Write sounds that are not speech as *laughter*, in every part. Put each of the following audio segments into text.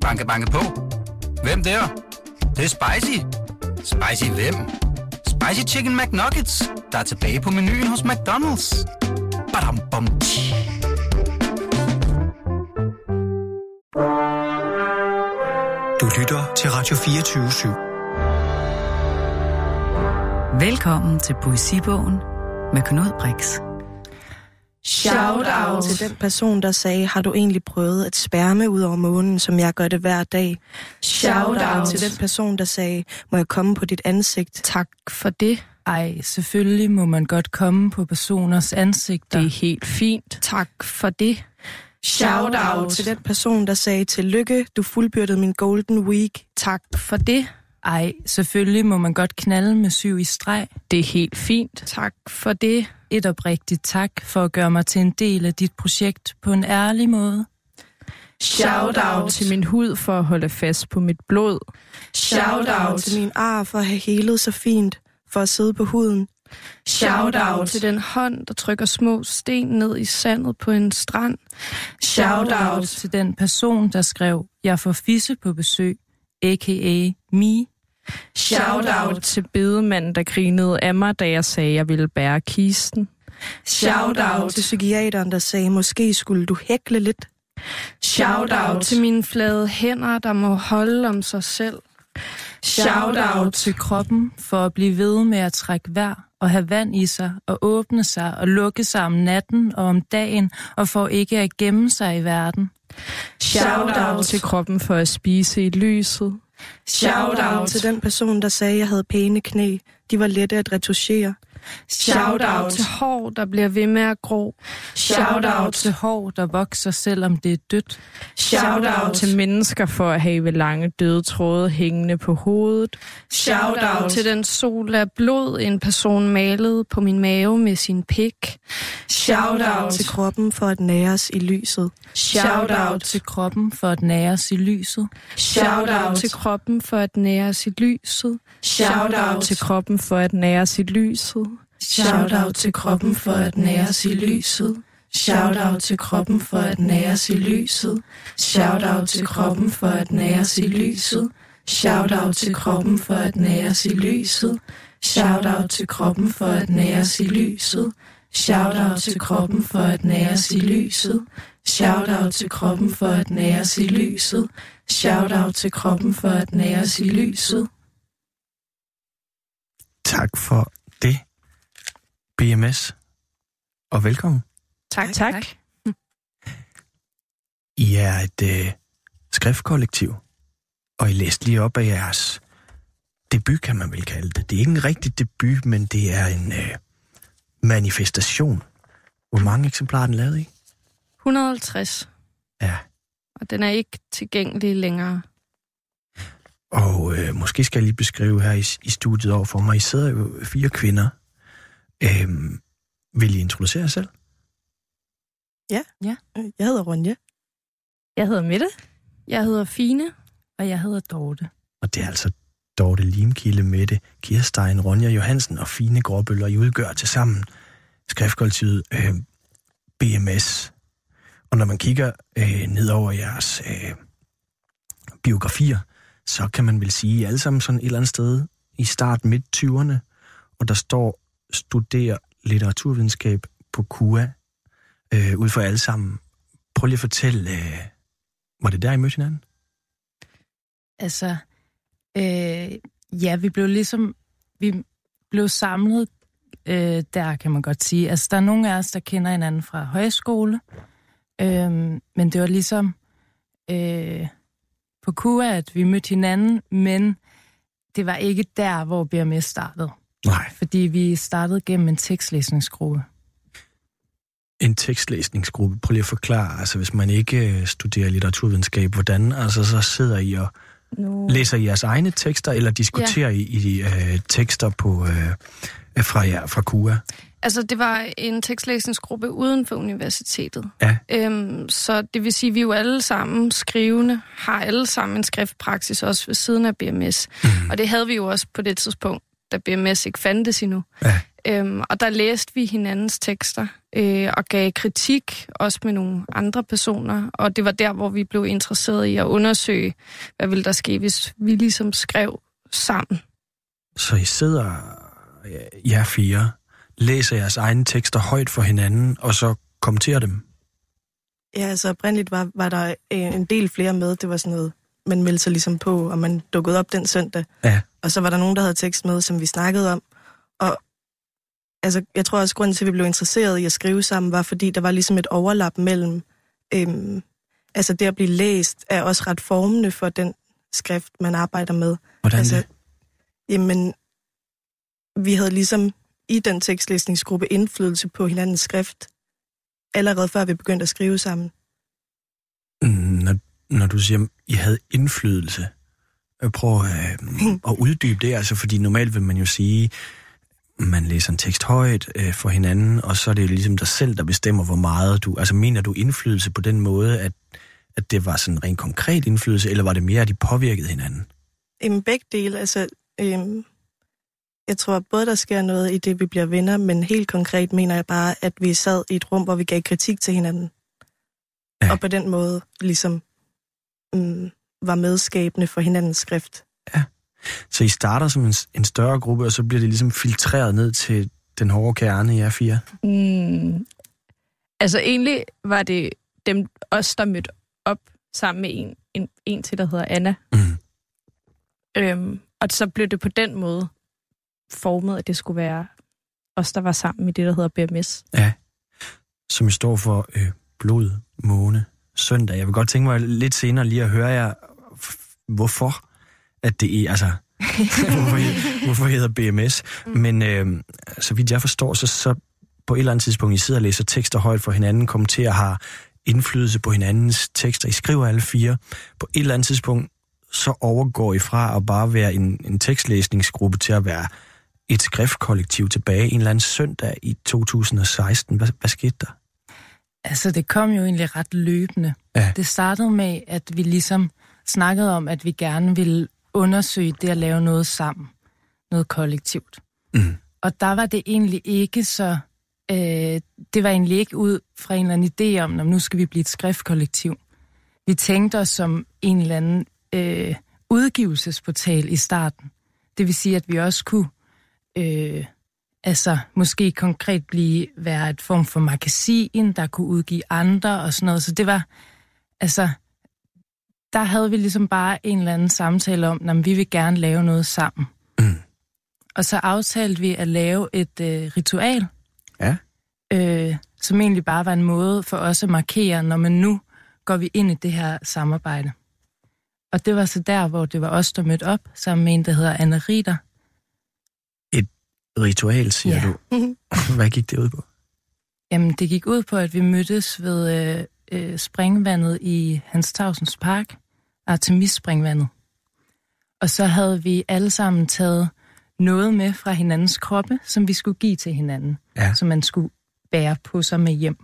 Banke, banke på. Hvem der? Det, det er spicy. Spicy hvem? Spicy Chicken McNuggets, der er tilbage på menuen hos McDonald's. Badum, bom, tji. Du lytter til Radio 24 Velkommen til Poesibogen med Knud Brix. Shout out til den person, der sagde, har du egentlig prøvet at spærme ud over månen, som jeg gør det hver dag? Shout out til den person, der sagde, må jeg komme på dit ansigt? Tak for det. Ej, selvfølgelig må man godt komme på personers ansigter. Det er helt fint. Tak for det. Shout out til den person, der sagde, tillykke, du fuldbyrdede min golden week. Tak for det. Ej, selvfølgelig må man godt knalde med syv i streg. Det er helt fint. Tak for det. Et oprigtigt tak for at gøre mig til en del af dit projekt på en ærlig måde. Shout out til min hud for at holde fast på mit blod. Shout out til min ar for at have helet så fint, for at sidde på huden. Shout out til den hånd, der trykker små sten ned i sandet på en strand. Shout out til den person, der skrev, jeg får fisse på besøg, a.k.a. me. Shout out til bedemanden, der grinede af mig, da jeg sagde, jeg ville bære kisten. Shout out til psykiateren, der sagde, måske skulle du hækle lidt. Shout out til mine flade hænder, der må holde om sig selv. Shout out til kroppen for at blive ved med at trække vejr og have vand i sig og åbne sig og lukke sig om natten og om dagen og for ikke at gemme sig i verden. Shout out til kroppen for at spise i lyset. Shout out til den person, der sagde, jeg havde pæne knæ. De var lette at retuschere. Shout out til hår, der bliver ved med at gro. Shout out til hår, der vokser, selvom det er dødt. Shout out til mennesker for at have lange døde tråde hængende på hovedet. Shout out til den sol af blod, en person malede på min mave med sin pik. Shout out til kroppen for at næres i lyset. Shout out til kroppen for at næres i lyset. Shout out til kroppen for at næres i lyset. Shout out til kroppen for at næres i lyset. Shout out til kroppen for at næres i lyset. Shout out til kroppen for at næres i lyset. Shout out til kroppen for at næres i lyset. Shout out til kroppen for at næres i lyset. Shout out til kroppen for at næres i lyset. Shout out til kroppen for at næres i lyset. Shout out til kroppen for at næres i lyset. Shout out til kroppen for at næres i lyset. Tak for det, BMS, og velkommen. Tak, tak. I er et øh, skriftkollektiv, og I læste lige op af jeres debut, kan man vel kalde det. Det er ikke en rigtig debut, men det er en øh, manifestation. Hvor mange eksemplarer er den lavet i? 150. Ja, Og den er ikke tilgængelig længere. og øh, måske skal jeg lige beskrive her i, i studiet over for mig. I sidder jo fire kvinder. Øhm, vil I introducere jer selv? Jeg hedder Ronja. Jeg hedder Mette. Jeg hedder Fine. Og jeg hedder Dorte. Og det er altså Dorte Limkilde, Mette, Kirstein, Ronja Johansen og Fine Gråbøl, og I udgør til sammen skriftkollektivet øh, BMS. Og når man kigger øh, ned over jeres øh, biografier, så kan man vel sige, at I alle sammen sådan et eller andet sted i start midt 20'erne, og der står studerer litteraturvidenskab på KUA, øh, ud for alle sammen. Prøv lige at fortælle, øh, var det der, I mødte hinanden? Altså, øh, ja, vi blev ligesom, vi blev samlet øh, der, kan man godt sige. Altså, der er nogle af os, der kender hinanden fra højskole, øh, men det var ligesom øh, på KUA, at vi mødte hinanden, men det var ikke der, hvor BMS startede. Nej. Fordi vi startede gennem en tekstlæsningsgruppe. En tekstlæsningsgruppe. Prøv lige at forklare, altså hvis man ikke øh, studerer litteraturvidenskab, hvordan altså så sidder I og Nu... læser I jeres egne tekster, eller diskuterer ja. I, I øh, tekster på øh, fra jer, fra KUA? Altså, det var en tekstlæsningsgruppe uden for universitetet. Ja. Øhm, så det vil sige, at vi jo alle sammen skrivende, har alle sammen en skriftpraksis også ved siden af BMS. Mm. Og det havde vi jo også på det tidspunkt da BMS ikke fandtes endnu. Ja. Øhm, og der læste vi hinandens tekster øh, og gav kritik, også med nogle andre personer. Og det var der, hvor vi blev interesseret i at undersøge, hvad ville der ske, hvis vi ligesom skrev sammen. Så I sidder, jer fire, læser jeres egne tekster højt for hinanden, og så kommenterer dem? Ja, altså oprindeligt var, var der øh, en del flere med. Det var sådan noget, man meldte sig ligesom på, og man dukkede op den søndag. Ja. Og så var der nogen, der havde tekst med, som vi snakkede om. Og altså, jeg tror også, grunden til, at vi blev interesseret i at skrive sammen, var fordi, der var ligesom et overlap mellem... Øhm, altså det at blive læst er også ret formende for den skrift, man arbejder med. Hvordan altså, det? Jamen, vi havde ligesom i den tekstlæsningsgruppe indflydelse på hinandens skrift, allerede før vi begyndte at skrive sammen. Mm, Når, når du siger, I havde indflydelse, øh, prøv øh, *laughs* at uddybe det, altså, fordi normalt vil man jo sige, man læser en tekst højt øh, for hinanden, og så er det jo ligesom dig selv, der bestemmer, hvor meget du... Altså, mener du indflydelse på den måde, at, at det var sådan en rent konkret indflydelse, eller var det mere, at de påvirkede hinanden? Jamen begge dele, altså... Øhm, jeg tror både, der sker noget i det, vi bliver venner, men helt konkret mener jeg bare, at vi sad i et rum, hvor vi gav kritik til hinanden. Ja. Og på den måde ligesom mm, var medskabende for hinandens skrift. Så I starter som en, en større gruppe, og så bliver det ligesom filtreret ned til den hårde kerne i jer fire? Mm. Altså egentlig var det dem, os, der mødte op sammen med en, en, en til, der hedder Anna. Mm. Øhm, og så blev det på den måde formet, at det skulle være os, der var sammen i det, der hedder BMS. Ja, som står for øh, blod, måne, søndag. Jeg vil godt tænke mig lidt senere lige at høre jer, hvorfor at det er, altså, *laughs* hvorfor, I, hvorfor I hedder BMS. Men øh, så vidt jeg forstår, så, så på et eller andet tidspunkt, I sidder og læser tekster højt for hinanden, kommenterer, har indflydelse på hinandens tekster. I skriver alle fire. På et eller andet tidspunkt, så overgår I fra at bare være en, en tekstlæsningsgruppe til at være et skriftkollektiv tilbage en eller anden søndag i 2016. Hvad, hvad skete der? Altså, det kom jo egentlig ret løbende. Ja. Det startede med, at vi ligesom snakkede om, at vi gerne ville undersøge det at lave noget sammen. Noget kollektivt. Mm. Og der var det egentlig ikke så... Øh, det var egentlig ikke ud fra en eller anden idé om, at nu skal vi blive et skriftkollektiv. Vi tænkte os som en eller anden øh, udgivelsesportal i starten. Det vil sige, at vi også kunne øh, altså måske konkret blive være et form for magasin, der kunne udgive andre og sådan noget. Så det var, altså, der havde vi ligesom bare en eller anden samtale om, at vi vil gerne lave noget sammen. Mm. Og så aftalte vi at lave et øh, ritual, Ja. øh, som egentlig bare var en måde for os at markere, når man nu går vi ind i det her samarbejde. Og det var så der, hvor det var os, der mødte op, sammen med en, der hedder Anne Ritter. Ritual, siger Ja. du. *laughs* Hvad gik det ud på? Jamen, det gik ud på, at vi mødtes ved øh, øh, springvandet i Hans Tavsens Park, Artemis-springvandet. Og så havde vi alle sammen taget noget med fra hinandens kroppe, som vi skulle give til hinanden, Ja. som man skulle bære på sig med hjem.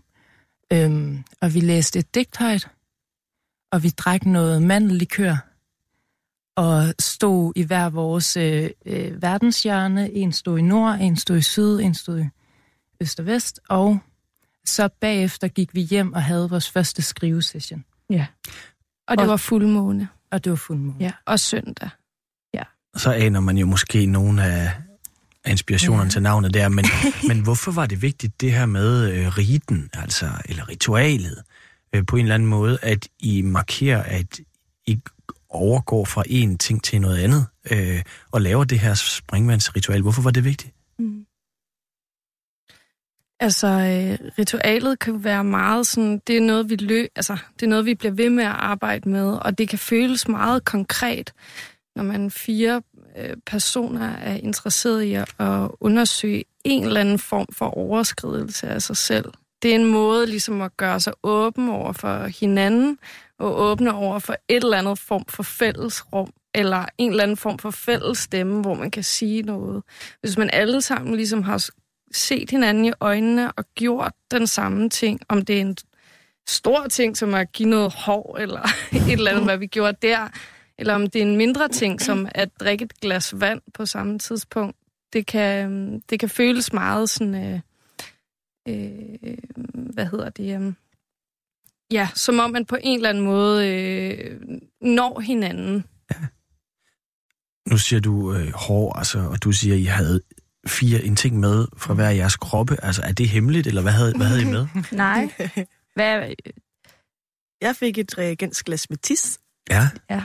Øhm, og vi læste et digt højt, og vi drak noget mandellikør, og stod i hver vores øh, øh, verdenshjørne. En stod i nord, en stod i syd, en stod i øst og vest, og så bagefter gik vi hjem og havde vores første skrivesession. Ja. Og det Og- var fuldmåne. Og det var fuldmåne. Ja. Og søndag. Så aner man jo måske nogle af af inspirationerne Ja. til navnet der, men, *laughs* men hvorfor var det vigtigt det her med øh, riten, altså, eller ritualet, øh, på en eller anden måde, at I markerer, at I overgår fra en ting til noget andet, øh, og laver det her springvandsritual. Hvorfor var det vigtigt? Mm. Altså, øh, ritualet kan være meget sådan, det er noget, vi lø, altså, det er noget, vi bliver ved med at arbejde med, og det kan føles meget konkret, når man fire øh, personer er interesseret i at, at undersøge en eller anden form for overskridelse af sig selv. Det er en måde ligesom at gøre sig åben over for hinanden, og åbne over for et eller andet form for fællesrum, eller en eller anden form for fælles stemme, hvor man kan sige noget. Hvis man alle sammen ligesom har set hinanden i øjnene og gjort den samme ting, om det er en stor ting, som at give noget hår, eller *laughs* et eller andet, hvad vi gjorde der, eller om det er en mindre ting, som at drikke et glas vand på samme tidspunkt. Det kan, øhm, det kan føles meget sådan... Øh, øh, hvad hedder det? Øh, ja, som om man på en eller anden måde øh, når hinanden. Ja. Nu siger du øh, hår, altså, og du siger, at I havde fire en ting med fra hver jeres kroppe. Altså, er det hemmeligt, eller hvad havde, hvad havde I med? *laughs* Nej. Hvad? Jeg fik et reagensglas glas med tis. Ja. Ja.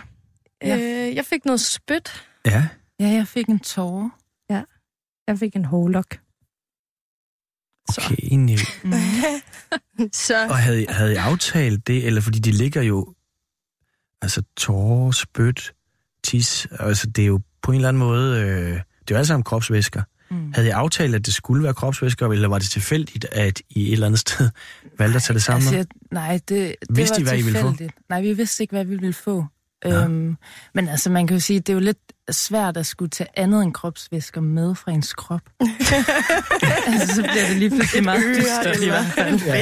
Øh, jeg fik noget spyt. Ja. Ja, jeg fik en tårer. Ja. Jeg fik en hårlok. Okay, egentlig. Mm. *laughs* så. Og havde, havde I aftalt det, eller fordi de ligger jo, altså tårer, spyt, tis, altså det er jo på en eller anden måde, øh, det er jo alle sammen kropsvæsker. Mm. Havde I aftalt, at det skulle være kropsvæsker, eller var det tilfældigt, at I et eller andet sted valgte at tage det sammen? Altså, nej, det, det vidste var I, hvad I ville få? Nej, vi vidste ikke, hvad vi ville få. Ja. Øhm, men altså, man kan jo sige, det er jo lidt svært at skulle tage andet end kropsvæsker med fra ens krop. *laughs* altså, så bliver det lige pludselig meget dystert i hvert fald. Ja.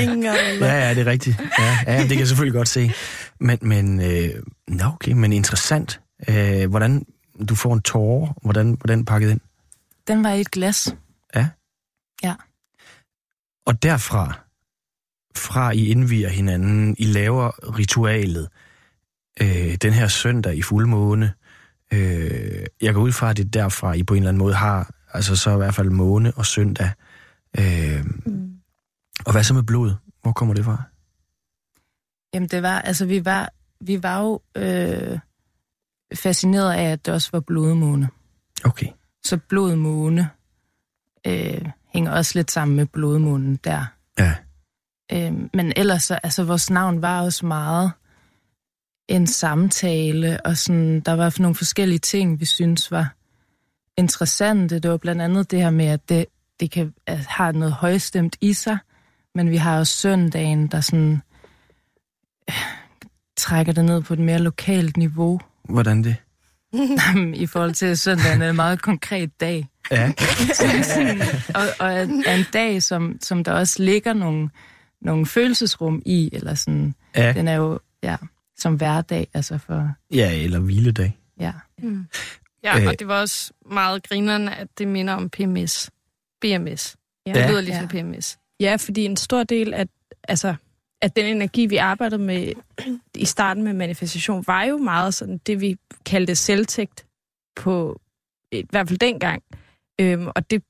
ja, ja, det er rigtigt. Ja, ja det kan jeg selvfølgelig godt se. Men, men øh, no, okay, men interessant. Øh, hvordan du får en tårer, hvordan, hvordan pakket ind? Den var i et glas. Ja? Ja. Og derfra, fra I indviger hinanden, I laver ritualet, øh, den her søndag i fuldmåne, øh, jeg går ud fra, at det derfra, I på en eller anden måde har, altså så i hvert fald måne og søndag. Øh, mm. Og hvad så med blod? Hvor kommer det fra? Jamen det var, altså vi var, vi var jo øh, fascineret af, at det også var blodmåne. Okay. Så blodmåne øh, hænger også lidt sammen med blodmånen der. Ja. Øh, men ellers, så, altså vores navn var også meget en samtale, og sådan, der var nogle forskellige ting, vi synes var interessante. Det var blandt andet det her med, at det, det kan at har noget højstemt i sig, men vi har også søndagen, der sådan øh, trækker det ned på et mere lokalt niveau. Hvordan det? *laughs* I forhold til, at søndagen er en meget konkret dag. Ja. *laughs* og, og er en dag, som, som der også ligger nogle, nogle følelsesrum i, eller sådan. Ja. Den er jo, ja, som hverdag, altså for... Ja, eller hviledag. Ja. Mm. Ja, og det var også meget grinerne, at det minder om PMS. BMS. Ja. Det lyder ligesom ja. PMS. Ja, fordi en stor del af, altså, at den energi, vi arbejdede med i starten med manifestation, var jo meget sådan det, vi kaldte selvtægt på, i hvert fald dengang. Øhm, og det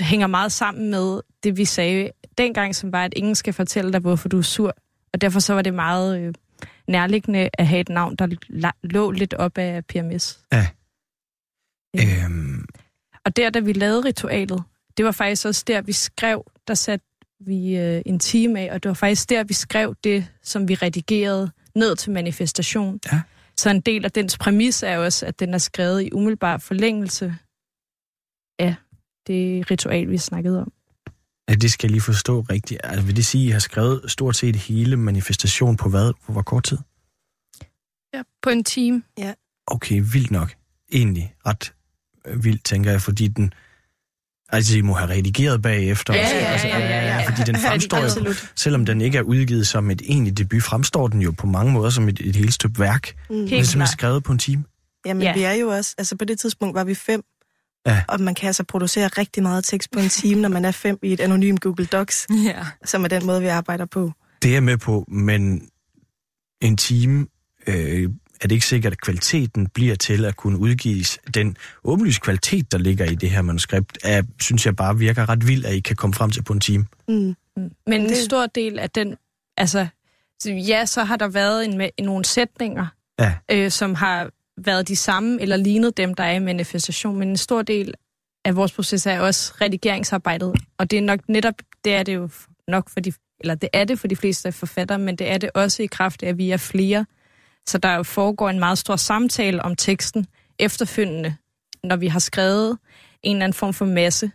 hænger meget sammen med det, vi sagde dengang, som var, at ingen skal fortælle dig, hvorfor du er sur. Og derfor så var det meget øh, nærliggende at have et navn, der lå lidt op af PMS. Ja. ja. Øhm. Og der, da vi lavede ritualet, det var faktisk også der, vi skrev, der satte vi øh, en time af, og det var faktisk der, vi skrev det, som vi redigerede ned til manifestation. Ja. Så en del af dens præmis er også, at den er skrevet i umiddelbar forlængelse af det ritual, vi snakkede om. Ja, det skal jeg lige forstå rigtigt. Altså, vil det sige, at I har skrevet stort set hele manifestation på hvad? På hvor kort tid? Ja, på en time. Ja. Okay, vildt nok. Egentlig ret vildt, tænker jeg, fordi den... Altså, I må have redigeret bagefter. Ja, ja, ja, ja, ja, ja. Fordi den *laughs* fremstår jo, selvom den ikke er udgivet som et egentligt debut, fremstår den jo på mange måder som et, et helt stykke værk. Mm. Det er simpelthen skrevet på en time. Jamen, ja. vi er jo også... Altså, på det tidspunkt var vi fem Ja. Og man kan altså producere rigtig meget tekst på en time, når man er fem i et anonymt Google Docs, ja. som er den måde, vi arbejder på. Det er jeg med på, men en time øh, er det ikke sikkert, at kvaliteten bliver til at kunne udgives. Den åbenlyse kvalitet, der ligger i det her manuskript, er, synes jeg bare virker ret vild, at I kan komme frem til på en time. Mm. Mm. Men en stor del af den, altså, ja, så har der været en, en nogle sætninger, ja. øh, som har været de samme eller lignet dem, der er i manifestation, men en stor del af vores proces er også redigeringsarbejdet, og det er nok netop, det er det jo nok for de, eller det er det for de fleste forfattere, men det er det også i kraft af, at vi er flere. Så der jo foregår en meget stor samtale om teksten efterfølgende, når vi har skrevet en eller anden form for masse,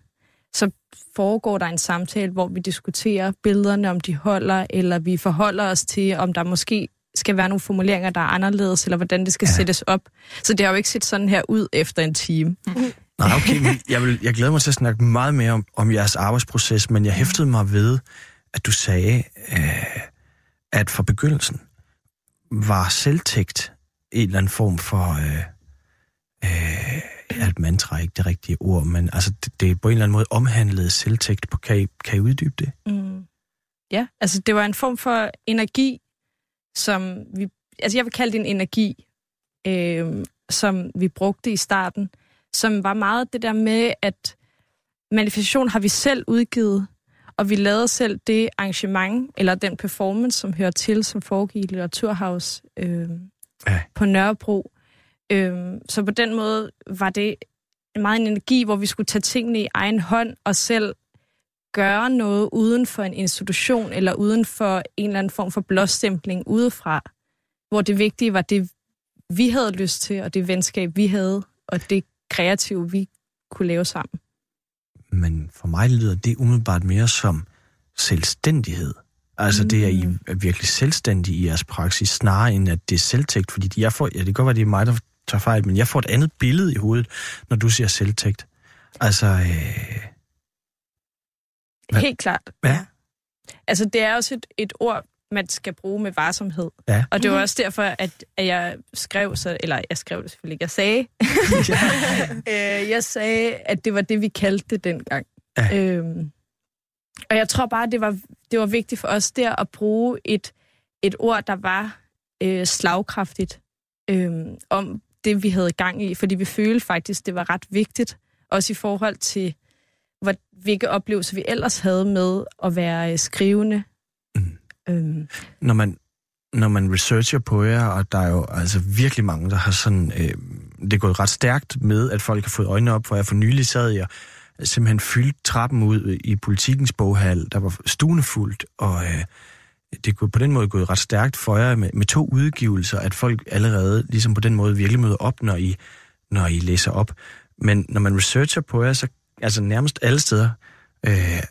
så foregår der en samtale, hvor vi diskuterer billederne, om de holder, eller vi forholder os til, om der måske skal være nogle formuleringer, der er anderledes, eller hvordan det skal ja. sættes op. Så det har jo ikke set sådan her ud efter en time. Mm. *laughs* Nej, okay, men jeg, vil, jeg glæder mig til at snakke meget mere om, om jeres arbejdsproces, men jeg hæftede mig ved, at du sagde, øh, at fra begyndelsen var selvtægt en eller anden form for øh, øh, er et mantra ikke det rigtige ord, men altså, det, det er på en eller anden måde omhandlet selvtægt. Kan I, kan I uddybe det? Mm. Ja, altså det var en form for energi, som vi... Altså jeg vil kalde det en energi, øh, som vi brugte i starten, som var meget det der med, at manifestation har vi selv udgivet, og vi lavede selv det arrangement, eller den performance, som hører til, som foregik i Litteraturhaus øh, ja. på Nørrebro. Øh, så på den måde var det meget en energi, hvor vi skulle tage tingene i egen hånd og selv gøre noget uden for en institution eller uden for en eller anden form for blåstempling udefra, hvor det vigtige var det, vi havde lyst til, og det venskab, vi havde, og det kreative, vi kunne lave sammen. Men for mig lyder det umiddelbart mere som selvstændighed. Altså mm. det er I er virkelig selvstændige i jeres praksis, snarere end at det er selvtægt. Fordi jeg får, ja, det kan godt være, det er mig, der tager fejl, men jeg får et andet billede i hovedet, når du siger selvtægt. Altså... Øh... Hvad? Helt klart. Ja. Altså det er også et, et ord, man skal bruge med varsomhed. Ja. Og det var mhm. også derfor, at, at jeg skrev, så, eller jeg skrev det selvfølgelig ikke, jeg sagde, *laughs* øh, jeg sagde, at det var det, vi kaldte det dengang. Ja. Øhm, og jeg tror bare, det var, det var vigtigt for os der at bruge et, et ord, der var øh, slagkraftigt øh, om det, vi havde gang i, fordi vi følte faktisk, det var ret vigtigt, også i forhold til, hvor, hvilke oplevelser vi ellers havde med at være øh, skrivende, Øhm. Når, man, når man researcher på jer, og der er jo altså virkelig mange, der har sådan... Øh, det er gået ret stærkt med, at folk har fået øjnene op, for jeg for nylig sad jeg simpelthen fyldt trappen ud i politikens boghal, der var stuende fuldt, og øh, det er på den måde gået ret stærkt for jer med, med to udgivelser, at folk allerede ligesom på den måde virkelig møder op, når I, når I læser op. Men når man researcher på jer, så altså nærmest alle steder, øh,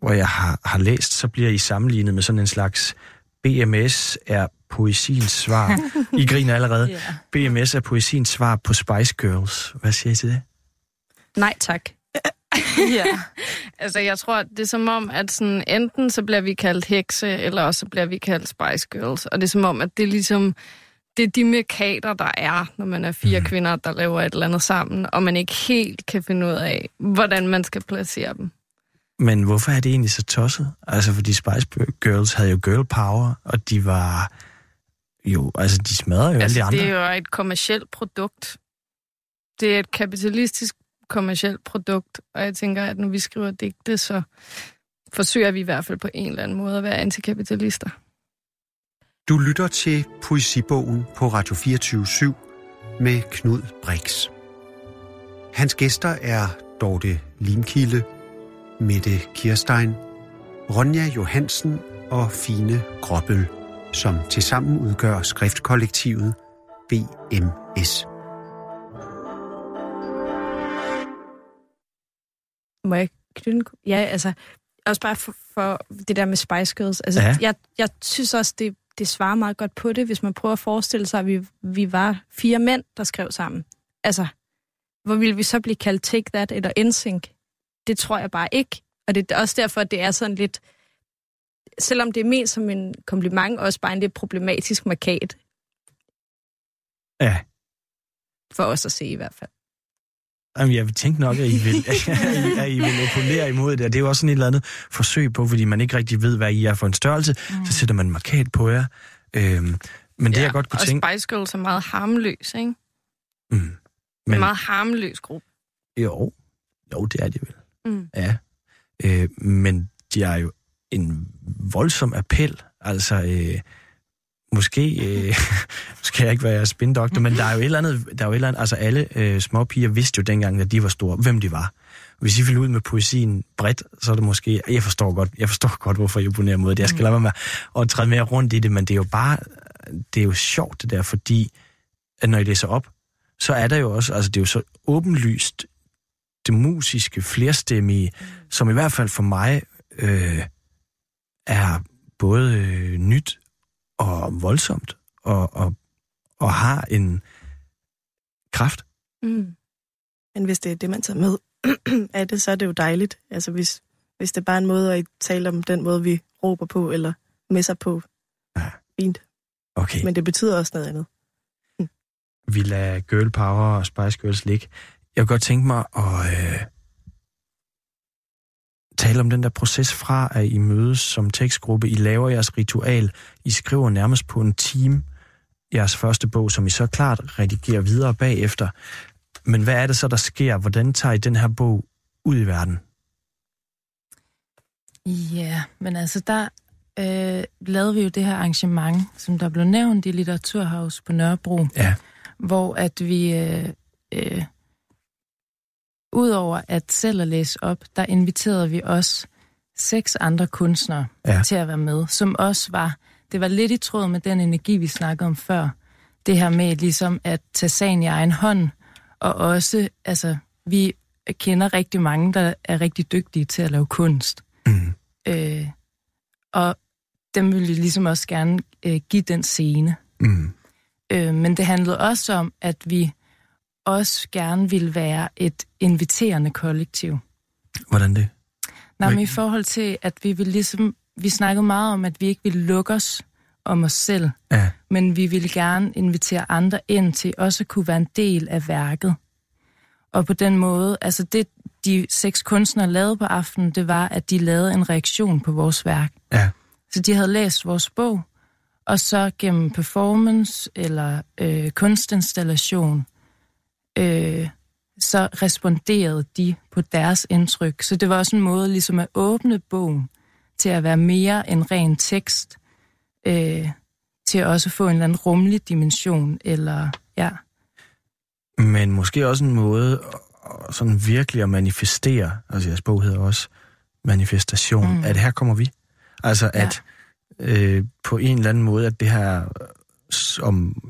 hvor jeg har, har læst, så bliver I sammenlignet med sådan en slags BMS er poesiens svar. I *laughs* griner allerede. yeah. BMS er poesiens svar på Spice Girls. Hvad siger I til det? Nej, tak. *laughs* ja. Altså, jeg tror, det er som om, at sådan, enten så bliver vi kaldt hekse, eller også så bliver vi kaldt Spice Girls. Og det er som om, at det ligesom, det er de mekater, der er, når man er fire mm. kvinder, der laver et eller andet sammen, og man ikke helt kan finde ud af, hvordan man skal placere dem. Men hvorfor er det egentlig så tosset? Altså, fordi Spice Girls havde jo girl power, og de var jo, altså de smadrer jo altså, alle de andre. det er jo et kommersielt produkt. Det er et kapitalistisk kommersielt produkt, og jeg tænker, at når vi skriver digte, så forsøger vi i hvert fald på en eller anden måde at være antikapitalister. Du lytter til Poesibogen på Radio 24 med Knud Brix. Hans gæster er Dorte Limkilde, Mette Kirstein, Ronja Johansen og Fine Gråbøl, som tilsammen udgør skriftkollektivet BMS. Må jeg knytte Ja, altså, også bare for, for det der med Spice Girls. Altså, ja. jeg, jeg synes også, det, det svarer meget godt på det, hvis man prøver at forestille sig, at vi, vi var fire mænd, der skrev sammen. Altså, hvor ville vi så blive kaldt Take That eller NSYNC? det tror jeg bare ikke. Og det er også derfor, at det er sådan lidt, selvom det er ment som en kompliment, også bare en lidt problematisk markat. Ja. For os at se i hvert fald. Jamen, jeg vil tænke nok, at I vil, *laughs* *laughs* at I vil opponere imod det. Og det er jo også sådan et eller andet forsøg på, fordi man ikke rigtig ved, hvad I er for en størrelse. Mm. Så sætter man markat på jer. Øhm, men det, ja, jeg godt kunne og tænke... Og Spice Girls er meget harmløs, ikke? Mm. Men... En meget harmløs gruppe. Jo, jo, det er det vel. Mm. Ja. Øh, men de er jo en voldsom appel. Altså, øh, måske øh, *laughs* skal jeg ikke være spindoktor, men der er jo et eller andet, der er jo et eller andet, altså alle øh, små piger vidste jo dengang, at de var store, hvem de var. Hvis I vil ud med poesien bredt, så er det måske, jeg forstår godt, jeg forstår godt, hvorfor I abonnerer mod det. Jeg skal lade være med at træde mere rundt i det, men det er jo bare, det er jo sjovt det der, fordi at når I læser op, så er der jo også, altså det er jo så åbenlyst det musiske, flerstemmige, som i hvert fald for mig øh, er både øh, nyt og voldsomt, og, og, og har en kraft. Mm. Men hvis det er det, man tager med *clears throat* af det, så er det jo dejligt. Altså hvis, hvis det er bare en måde at tale om den måde, vi råber på, eller messer på. Ja. Fint. Okay. Men det betyder også noget andet. Vi lader Girl Power og Spice Girls ligge. jeg kunne godt tænke mig at øh, tale om den der proces fra, at I mødes som tekstgruppe. I laver jeres ritual. I skriver nærmest på en time jeres første bog, som I så klart redigerer videre bagefter. Men hvad er det så, der sker? Hvordan tager I den her bog ud i verden? Ja, men altså der øh, lavede vi jo det her arrangement, som der blev nævnt i Litteraturhaus på Nørrebro, Ja. hvor at vi, øh, øh, udover at selv at læse op, der inviterede vi også seks andre kunstnere Ja. til at være med, som også var, det var lidt i tråd med den energi, vi snakkede om før. Det her med ligesom at tage sagen i egen hånd, og også, altså, vi kender rigtig mange, der er rigtig dygtige til at lave kunst. Mm. Øh, og dem vil vi ligesom også gerne øh, give den scene. Mm. Øh, men det handlede også om, at vi også gerne ville være et inviterende kollektiv. Hvordan det? Nej, men i forhold til, at vi ville ligesom, vi snakkede meget om, at vi ikke ville lukke os om os selv, Ja. men vi ville gerne invitere andre ind til også at kunne være en del af værket. Og på den måde, altså det de seks kunstnere lavede på aftenen, det var, at de lavede en reaktion på vores værk. Ja. Så de havde læst vores bog, og så gennem performance eller øh, kunstinstallation, øh, så responderede de på deres indtryk. Så det var også en måde ligesom at åbne bogen til at være mere end ren tekst, øh, til at også få en eller anden rummelig dimension, eller ja. Men måske også en måde sådan virkelig at manifestere, altså jeres bog hedder også manifestation, mm. At her kommer vi. Altså Ja. at øh, på en eller anden måde, at det her, som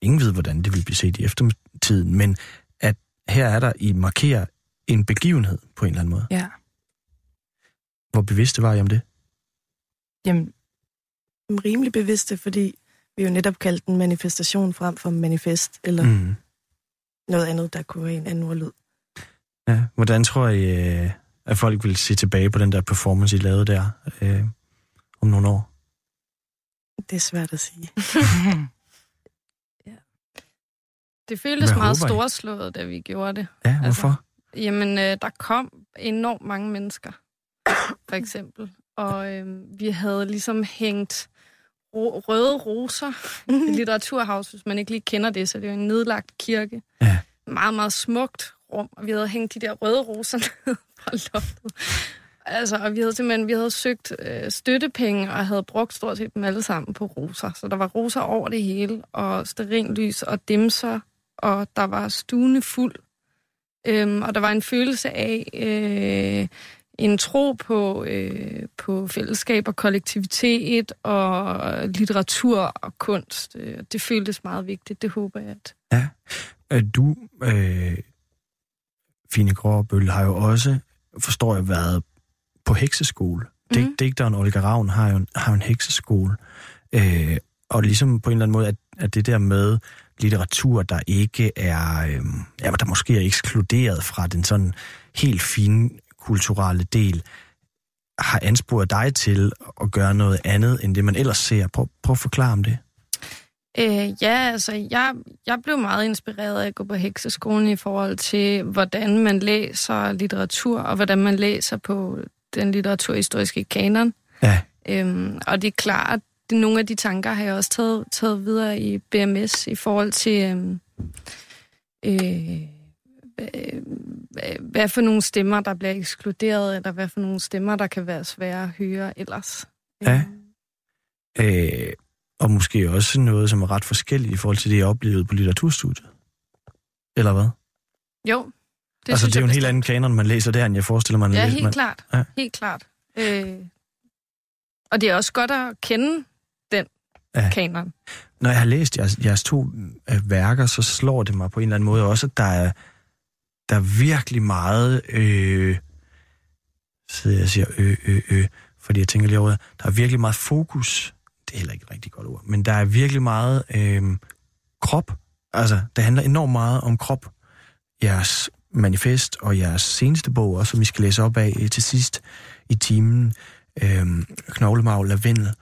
ingen ved, hvordan det vil blive set i eftertiden, men at her er der, I markerer en begivenhed på en eller anden måde. ja. Hvor bevidste var I om det? Jamen, Rimelig bevidste, fordi vi jo netop kaldte den manifestation frem for manifest, eller mm. Mm. noget andet, der kunne være en anden ordlyd. Ja. Hvordan tror I, øh, at folk vil se tilbage på den der performance, I lavede der øh, om nogle år? Det er svært at sige. *laughs* Det føltes Hvad meget storslået, da vi gjorde det. Ja, hvorfor? Jamen, øh, der kom enormt mange mennesker, for eksempel. Og øh, vi havde ligesom hængt ro- røde roser i *laughs* Litteraturhaus, hvis man ikke lige kender det, så det er jo en nedlagt kirke. Ja. Meget, meget smukt rum, og vi havde hængt de der røde roser *laughs* ned fra loftet. Altså, og vi havde simpelthen vi havde søgt øh, støttepenge, og havde brugt stort set dem alle sammen på roser. Så der var roser over det hele, og sterinlys og dimser, og der var stuende fuld Øhm, og der var en følelse af øh, en tro på, øh, på fællesskab og kollektivitet og litteratur og kunst. Øh, Det føltes meget vigtigt. Det håber jeg, at... Øh, Du, øh, Fine Gråbøl, har jo også, forstår jeg, været på hekseskole. Mm. Mhm. Digteren Olga Ravn har jo en, har jo en hekseskole. Øh, og ligesom på en eller anden måde, at, at det der med litteratur, der ikke er, øh, ja, der måske er ekskluderet fra den sådan helt fine kulturelle del, har ansporet dig til at gøre noget andet, end det man ellers ser. Prøv, prøv at forklare om det. Øh, ja, altså, jeg, jeg blev meget inspireret af at gå på hekseskolen i forhold til, hvordan man læser litteratur, og hvordan man læser på den litteraturhistoriske kanon. Ja. Øhm, og det er klart, det, nogle af de tanker har jeg også taget, taget videre i BMS i forhold til, øhm, øh, hvad, hvad- for nogle stemmer, der bliver ekskluderet, eller hvad for nogle stemmer, der kan være svære at høre ellers. Ja. Øhm, Øh, og måske også noget, som er ret forskelligt i forhold til det, jeg oplevede på litteraturstudiet. Eller hvad? Jo, Det altså, det er jo en helt anden kanon, man læser der, end jeg forestiller mig. Ja, helt man... klart. Ja. Helt klart. Øh, og det er også godt at kende Ja. kanon. Når jeg har læst jeres, jeres to øh, værker, så slår det mig på en eller anden måde også, at der er, der er virkelig meget... Øh, så jeg siger ø, ø, ø, fordi jeg tænker lige over. Der er virkelig meget fokus. Det er heller ikke et rigtig godt ord. Men der er virkelig meget øh, krop. Altså, det handler enormt meget om krop. Jeres manifest og jeres seneste bog, også, som vi skal læse op af øh, til sidst i timen. Øh, Knoglemag, Lavendel.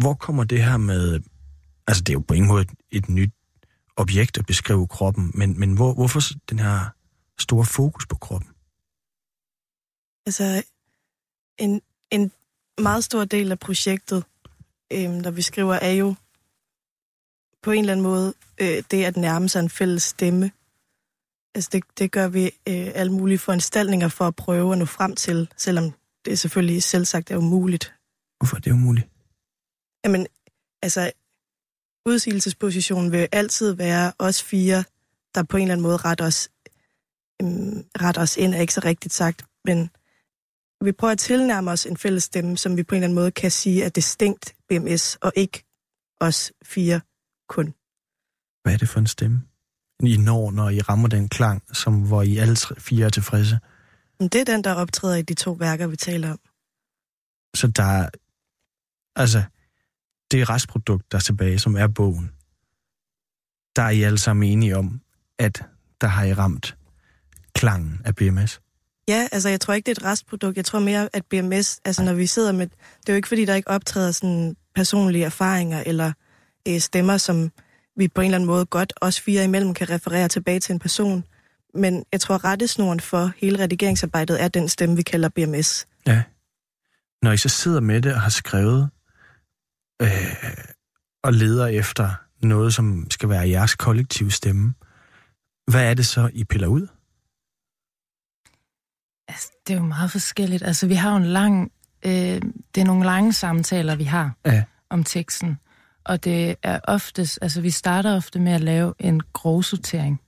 Hvor kommer det her med... Altså, det er jo på ingen måde et, et nyt objekt at beskrive kroppen, men, men hvor, hvorfor den her store fokus på kroppen? Altså, en, en meget stor del af projektet, øh, der vi skriver, er jo på en eller anden måde øh, det at nærme sig en fælles stemme. Altså det, det gør vi øh, alle mulige foranstaltninger for at prøve at nå frem til, selvom det selvfølgelig selvsagt er umuligt. Hvorfor er det umuligt? Jamen, altså, udsigelsespositionen vil altid være os fire, der på en eller anden måde retter os, øhm, retter os ind, er ikke så rigtigt sagt, men vi prøver at tilnærme os en fælles stemme, som vi på en eller anden måde kan sige er distinkt BMS, og ikke os fire kun. Hvad er det for en stemme? I når, når I rammer den klang, som hvor I alle tre, fire er tilfredse? Det er den, der optræder i de to værker, vi taler om. Så der er, altså, det restprodukt, der er tilbage, som er bogen, der er I alle sammen enige om, at der har I ramt klangen af BMS? Ja, altså jeg tror ikke, det er et restprodukt. Jeg tror mere, at BMS, altså når vi sidder med, det er jo ikke fordi, der ikke optræder sådan personlige erfaringer eller øh, stemmer, som vi på en eller anden måde godt, os fire imellem, kan referere tilbage til en person. Men jeg tror, rettesnoren for hele redigeringsarbejdet er den stemme, vi kalder BMS. Ja. Når I så sidder med det og har skrevet øh, og leder efter noget, som skal være jeres kollektive stemme, hvad er det så, I piller ud? Altså, det er jo meget forskelligt. Altså, vi har jo en lang... Øh, det er nogle lange samtaler, vi har ja. om teksten. Og det er oftest... Altså, vi starter ofte med at lave en grovsortering.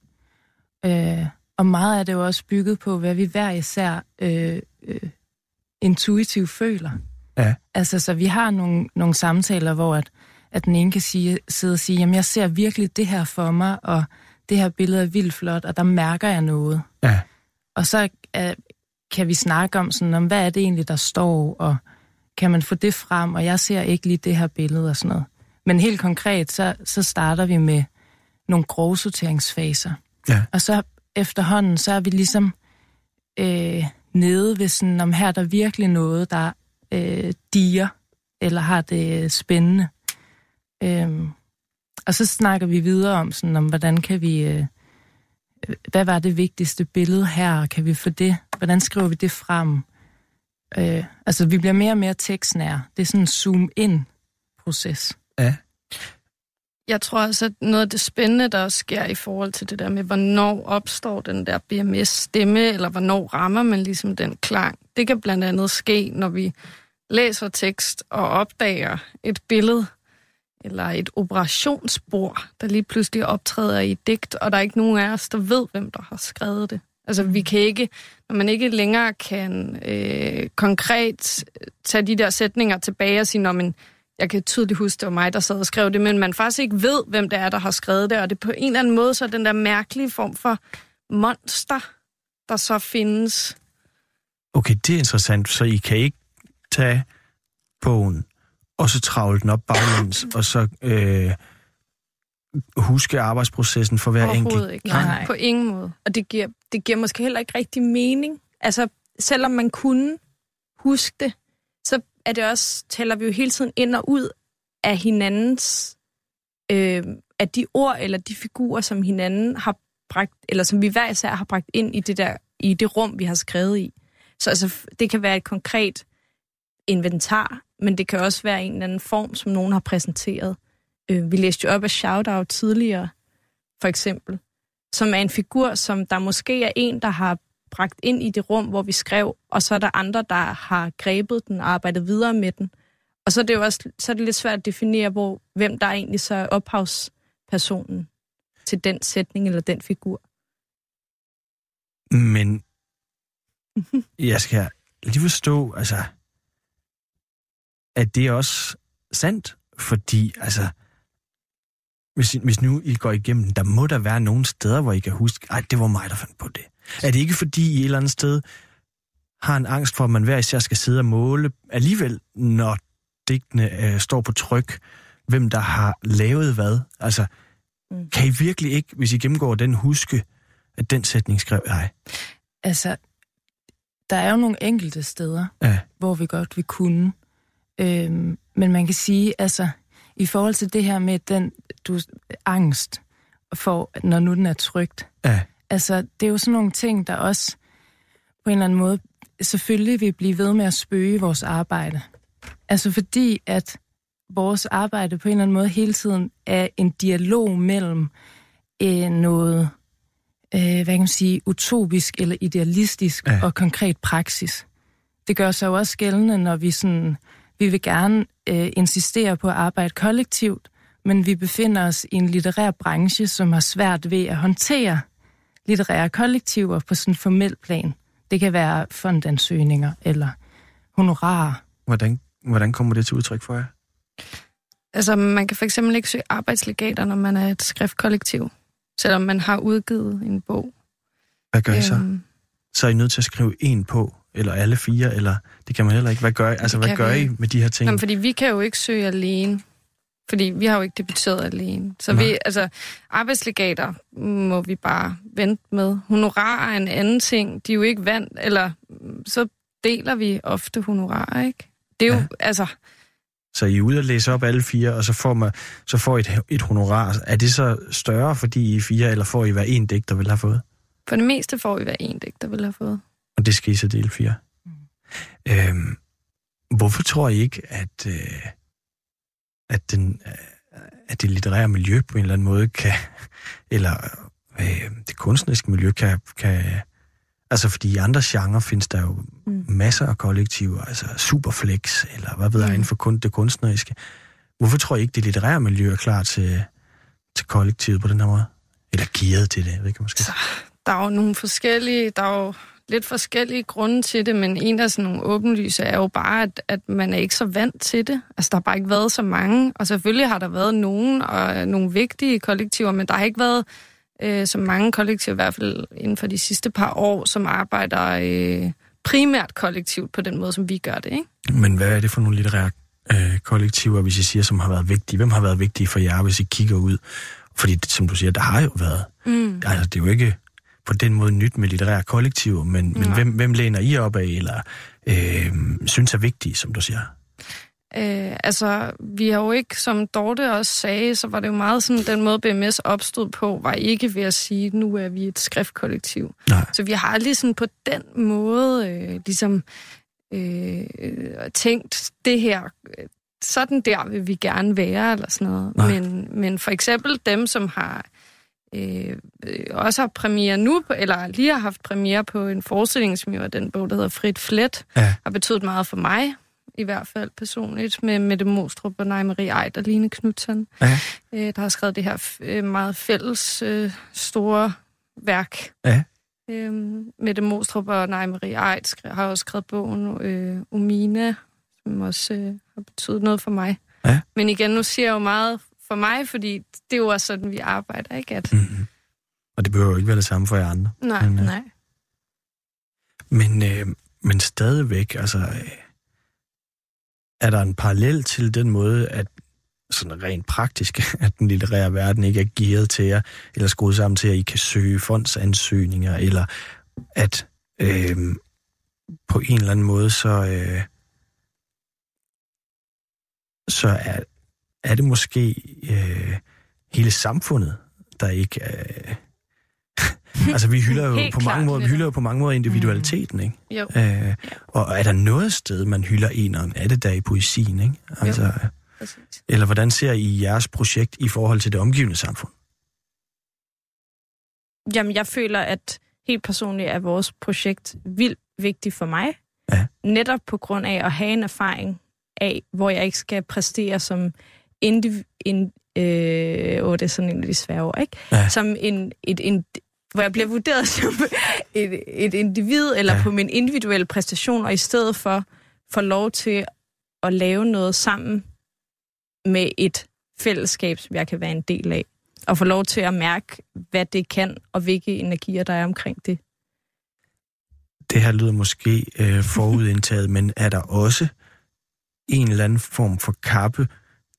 Øh, og meget af det er jo også bygget på, hvad vi hver især øh, øh, intuitivt føler. Ja. Altså, så vi har nogle, nogle samtaler, hvor at, at den ene kan sige, sidde og sige, jamen, jeg ser virkelig det her for mig, og det her billede er vildt flot, og der mærker jeg noget. Ja. Og så uh, kan vi snakke om, sådan, om, hvad er det egentlig, der står, og kan man få det frem, og jeg ser ikke lige det her billede og sådan noget. Men helt konkret, så, så starter vi med nogle grovsorteringsfaser. Ja. Og så efterhånden, så er vi ligesom øh, nede ved sådan, om her er der virkelig noget, der øh, diger, eller har det spændende. Øhm, og så snakker vi videre om, sådan, om hvordan kan vi, øh, hvad var det vigtigste billede her, kan vi få det, hvordan skriver vi det frem? Øh, altså, vi bliver mere og mere tekstnære. Det er sådan en zoom-in-proces. Ja. Jeg tror også, at noget af det spændende, der også sker i forhold til det der med, hvornår opstår den der BMS-stemme, eller hvornår rammer man ligesom den klang. Det kan blandt andet ske, når vi læser tekst og opdager et billede, eller et operationsbord, der lige pludselig optræder i digt, og der er ikke nogen af os, der ved, hvem der har skrevet det. Altså, vi kan ikke, når man ikke længere kan øh, konkret tage de der sætninger tilbage og sige, når man, jeg kan tydeligt huske, det var mig, der sad og skrev det, men man faktisk ikke ved, hvem det er, der har skrevet det, og det på en eller anden måde, så den der mærkelige form for monster, der så findes. Okay, det er interessant, så I kan ikke tage bogen, og så travle den op baglæns, *laughs* og så øh, huske arbejdsprocessen for hver enkelt. ikke. Nej, nej. På ingen måde. Og det giver, det giver måske heller ikke rigtig mening. Altså, selvom man kunne huske det, så er det også, tæller vi jo hele tiden ind og ud af hinandens, øh, af de ord eller de figurer, som hinanden har bragt, eller som vi hver især har bragt ind i det der, i det rum, vi har skrevet i. Så altså, det kan være et konkret inventar, men det kan også være en eller anden form, som nogen har præsenteret. Øh, vi læste jo op af Shoutout tidligere, for eksempel, som er en figur, som der måske er en, der har bragt ind i det rum, hvor vi skrev, og så er der andre, der har grebet den og arbejdet videre med den. Og så er det jo også så er det lidt svært at definere, hvor, hvem der egentlig så er ophavspersonen til den sætning eller den figur. Men jeg skal lige forstå, altså, at det er også sandt, fordi, altså, hvis, hvis nu I går igennem, der må der være nogle steder, hvor I kan huske, at det var mig, der fandt på det. Er det ikke fordi, I et eller andet sted har en angst for, at man hver især skal sidde og måle alligevel, når digtene øh, står på tryk, hvem der har lavet hvad? Altså, mm. kan I virkelig ikke, hvis I gennemgår den, huske, at den sætning skrev jeg? Altså, der er jo nogle enkelte steder, ja. hvor vi godt vil kunne. Øhm, men man kan sige, altså, i forhold til det her med den du, angst, for, når nu den er trygt. Ja. Altså, det er jo sådan nogle ting, der også på en eller anden måde selvfølgelig vil blive ved med at spøge vores arbejde. Altså fordi, at vores arbejde på en eller anden måde hele tiden er en dialog mellem øh, noget, øh, hvad kan man sige, utopisk eller idealistisk Ja. og konkret praksis. Det gør sig jo også gældende, når vi sådan, vi vil gerne øh, insistere på at arbejde kollektivt, men vi befinder os i en litterær branche, som har svært ved at håndtere litterære kollektiver på sådan en formel plan. Det kan være fondansøgninger eller honorarer. Hvordan, hvordan kommer det til udtryk for jer? Altså, man kan for eksempel ikke søge arbejdslegater, når man er et skriftkollektiv, selvom man har udgivet en bog. Hvad gør I så? Øhm, Så er I nødt til at skrive en på, eller alle fire, eller det kan man heller ikke. Hvad gør I, altså, hvad gør vi I med de her ting? Jamen, fordi vi kan jo ikke søge alene. Fordi vi har jo ikke debuteret alene. Så Nej. vi, altså, arbejdslegater må vi bare vente med. Honorar er en anden ting. De er jo ikke vant, eller så deler vi ofte honorar, ikke? Det er jo, Ja. altså, Så I er ude og læse op alle fire, og så får, man, så får I et, et honorar. Er det så større, fordi I er fire, eller får I hver en digter vil have fået? for det meste får vi hver en digter, vil have fået. Og det skal I så dele fire. Mm. Øhm, hvorfor tror I ikke, at, øh, at, den, øh, at det litterære miljø på en eller anden måde kan, eller øh, det kunstneriske miljø kan, kan, altså fordi i andre genrer findes der jo Mm. masser af kollektiver, altså Superflex, eller hvad ved jeg, Mm. inden for kun det kunstneriske. Hvorfor tror I ikke, det litterære miljø er klar til, til kollektivet på den her måde? Eller gearet til det, jeg ved ikke, måske. Så, der er jo nogle forskellige, der er jo lidt forskellige grunde til det, men en af sådan nogle åbenlyse er jo bare, at, at man er ikke så vant til det. Altså, der har bare ikke været så mange, og selvfølgelig har der været nogen, og nogle vigtige kollektiver, men der har ikke været øh, så mange kollektiver, i hvert fald inden for de sidste par år, som arbejder øh, primært kollektivt på den måde, som vi gør det, ikke? Men hvad er det for nogle litterære øh, kollektiver, hvis I siger, som har været vigtige? Hvem har været vigtige for jer, hvis I kigger ud? Fordi, som du siger, der har jo været. Mm. Altså, det er jo ikke på den måde nyt med litterære kollektiver, men, men Nej. hvem, hvem læner I op af, eller øh, synes er vigtige, som du siger? Øh, altså, vi har jo ikke, som Dorte også sagde, så var det jo meget sådan, den måde BMS opstod på, var ikke ved at sige, nu er vi et skriftkollektiv. Nej. Så vi har aldrig sådan på den måde øh, ligesom øh, tænkt det her, øh, sådan der vil vi gerne være, eller sådan noget. Nej. Men, men for eksempel dem, som har øh, øh, også har premiere nu, eller lige har haft premiere på en forestilling, som jo er den bog, der hedder Frit Flet, Ja. har betydet meget for mig, i hvert fald personligt, med Mette Mostrup og Nej Marie Eid og Line Knudsen, Ja. øh, der har skrevet det her øh, meget fælles øh, store værk. Ja. Øhm, Mette Mostrup og Nej Marie Eid skre- har også skrevet bogen øh, Umina, som også øh, har betydet noget for mig. Ja. Men igen, nu siger jeg jo meget for mig, fordi det er jo også sådan, vi arbejder, ikke? At, Mm-hmm. Og det behøver jo ikke være det samme for jer andre. nej, Men, øh, nej. Men, øh, men stadigvæk, altså, øh, er der en parallel til den måde, at sådan rent praktisk, *laughs* at den litterære verden ikke er gearet til jer, eller skruet sammen til, at I kan søge fondsansøgninger, eller at øh, på en eller anden måde, så, øh, så er, er det måske øh, hele samfundet, der ikke er... *laughs* altså, vi hylder jo på mange måder, vi hylder jo på mange måder individualiteten, ikke? Jo. Øh, og er der noget sted, man hylder eneren, er det der i poesien, ikke? Altså, Præcis. eller hvordan ser I jeres projekt i forhold til det omgivende samfund? Jamen, jeg føler, at helt personligt er vores projekt vildt vigtigt for mig. Ja. Netop på grund af at have en erfaring af, hvor jeg ikke skal præstere som indiv... In, øh, åh, det er sådan en af de svære ord, ikke? Ja. Som en, et, en, hvor jeg bliver vurderet *laughs* som et, et individ, eller Ja. på min individuelle præstation, og i stedet for får lov til at lave noget sammen med et fællesskab, som jeg kan være en del af. Og få lov til at mærke, hvad det kan, og hvilke energier, der er omkring det. Det her lyder måske øh, forudindtaget, men er der også en eller anden form for kappe,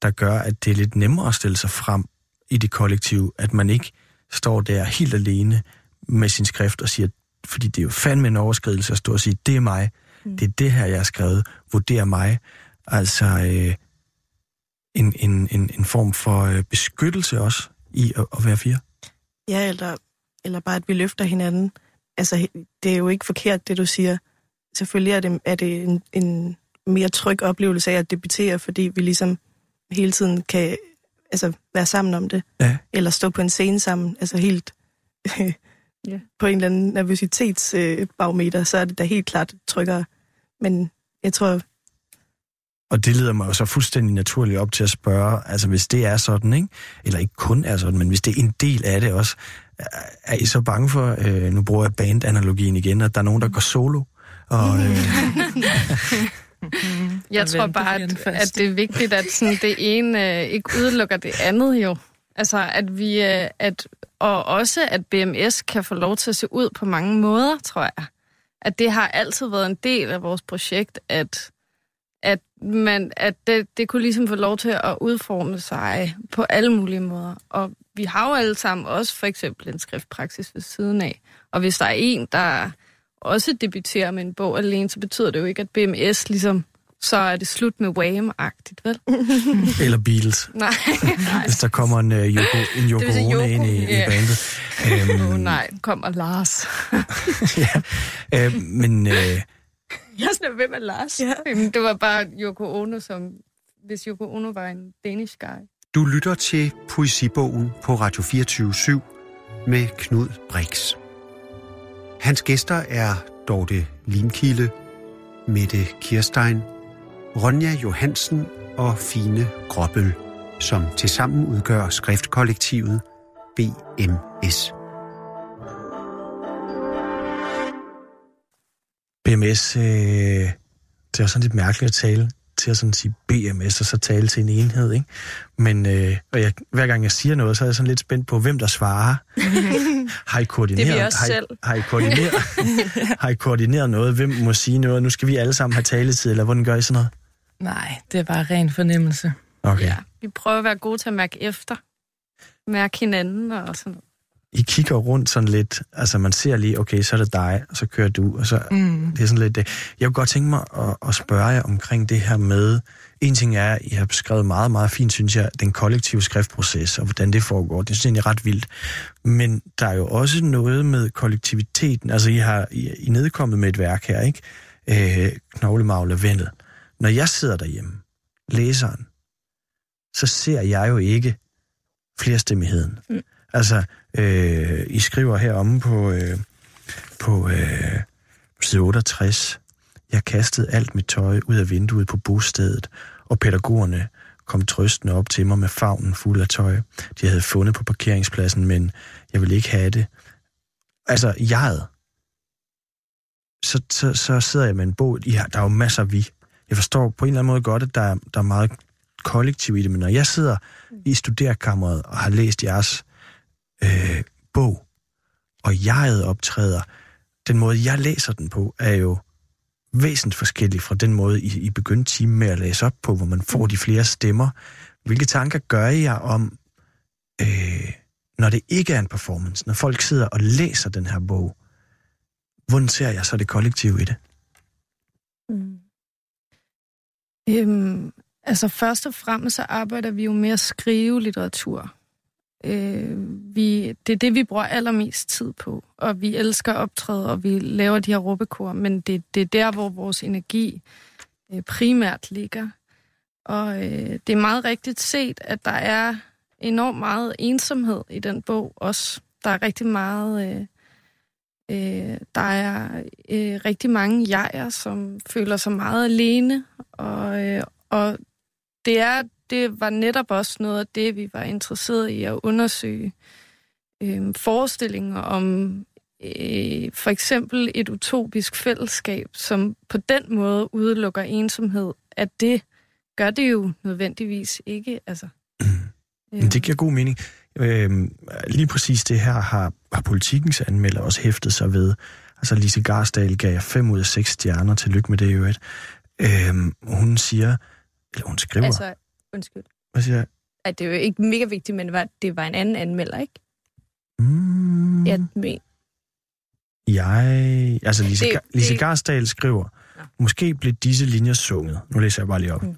der gør, at det er lidt nemmere at stille sig frem i det kollektiv, at man ikke står der helt alene med sin skrift og siger, fordi det er jo fandme en overskridelse at stå og sige, det er mig, Mm. det er det her, jeg har skrevet, vurder mig. Altså øh, en, en, en, en form for øh, beskyttelse også i at, at være fire. Ja, eller, eller bare, at vi løfter hinanden. Altså, det er jo ikke forkert, det du siger. Selvfølgelig er det, er det en, en mere tryg oplevelse af at debutere, fordi vi ligesom hele tiden kan altså, være sammen om det. Ja. Eller stå på en scene sammen. Altså helt *laughs* Ja. på en eller anden nervøsitetsbarometer, øh, så er det da helt klart tryggere. Men jeg tror, Og det leder mig jo så fuldstændig naturligt op til at spørge, altså hvis det er sådan, ikke? eller ikke kun er sådan, men hvis det er en del af det også, er- er I så bange for, øh, nu bruger jeg bandanalogien igen, at der er nogen, der går solo? Og, øh, *laughs* Jeg Og tror bare, at, at det er vigtigt, at sådan, det ene øh, ikke udelukker det andet jo. Altså, at vi, øh, at, og også at BMS kan få lov til at se ud på mange måder, tror jeg. At det har altid været en del af vores projekt, at, at, man, at det, det kunne ligesom få lov til at udforme sig på alle mulige måder. Og vi har jo alle sammen også for eksempel en skriftpraksis ved siden af. Og hvis der er en, der også debuterer med en bog alene, så betyder det jo ikke, at BMS ligesom, så er det slut med Wham-agtigt, vel? *laughs* eller Beatles, *laughs* Nej, hvis der kommer en, øh, Yoko, en Yoko Ono Yoko, ind i, ja. i bandet. *laughs* Åh Øhm, oh, nej, kommer Lars. ja, øh, men øh, Jeg er sådan, hvem er Lars? Ja. Jamen, det var bare Yoko Ono, som hvis Yoko Ono var en Danish guy. Du lytter til Poesibogen på Radio 24 med Knud Brix. Hans gæster er Dorte Limkilde, Mette Kirstein, Ronja Johansen og Fine Gråbøl, som tilsammen udgør skriftkollektivet BMS. BMS, øh, det er sådan lidt mærkeligt at tale til at sådan sige BMS, og så tale til en enhed, ikke? Men øh, og jeg, hver gang jeg siger noget, så er jeg sådan lidt spændt på, hvem der svarer. *laughs* har I koordineret, Det er vi også har, I, selv. har, I koordineret, *laughs* har I koordineret noget? Hvem må sige noget? Nu skal vi alle sammen have taletid, eller hvordan gør I sådan noget? Nej, det er bare ren fornemmelse. Okay. Ja, vi prøver at være gode til at mærke efter. Mærke hinanden og sådan noget. I kigger rundt sådan lidt, altså man ser lige, okay, så er det dig, og så kører du, og så Mm. det er sådan lidt det. Jeg kunne godt tænke mig at, at spørge jer omkring det her med, en ting er, I har beskrevet meget, meget fint, synes jeg, den kollektive skriftproces, og hvordan det foregår. Det synes jeg egentlig er ret vildt. Men der er jo også noget med kollektiviteten. Altså, I har I, I nedkommet med et værk her, ikke? Øh, Knoglemagle Vendel. Når jeg sidder derhjemme, læseren, så ser jeg jo ikke flerstemmigheden. Mm. Altså, øh, I skriver heromme på, øh, på øh, side 68. Jeg kastede alt mit tøj ud af vinduet på bostedet, og pædagogerne kom trøstende op til mig med favnen fuld af tøj. De havde fundet på parkeringspladsen, men jeg ville ikke have det. Altså, jeg. Så, så, så sidder jeg med en bog. Ja, der er jo masser af vi. Jeg forstår på en eller anden måde godt, at der, der er meget kollektiv i det, men når jeg sidder i studerkammeret og har læst jeres øh, bog, og jeget optræder, den måde, jeg læser den på, er jo væsentligt forskellig fra den måde, I, I begyndte timen med at læse op på, hvor man får de flere stemmer. Hvilke tanker gør jeg om, øh, når det ikke er en performance, når folk sidder og læser den her bog? Hvordan ser jeg så det kollektive i det? Mm. Øhm, altså først og fremmest så arbejder vi jo med at skrive litteratur. Øh, vi, det er det, vi bruger allermest tid på, og vi elsker optræde, og vi laver de her råbekor, men det, det er der, hvor vores energi øh, primært ligger. Og øh, det er meget rigtigt set, at der er enormt meget ensomhed i den bog også. Der er rigtig meget... Øh, øh, der er øh, rigtig mange jeger, som føler sig meget alene, og, øh, og det, er, det var netop også noget af det, vi var interesseret i at undersøge. Øh, forestillinger om øh, for eksempel et utopisk fællesskab, som på den måde udelukker ensomhed, at det gør det jo nødvendigvis ikke. Altså, *clears throat* Men det giver god mening. Øhm, lige præcis det her har, har politikens anmelder også hæftet sig ved. Altså Lise Garsdal gav 5 ud af 6 stjerner. Tillykke med det i øvrigt. Øhm, hun siger, eller hun skriver, Altså, undskyld. hvad siger jeg? At det er jo ikke mega vigtigt, men det var, det var en anden anmelder, ikke? Mm, Jeg men, jeg, altså Lise, Det- det, Lise det- Garsdal skriver, Nå. måske blev disse linjer sunget. Nu læser jeg bare lige op. Mm.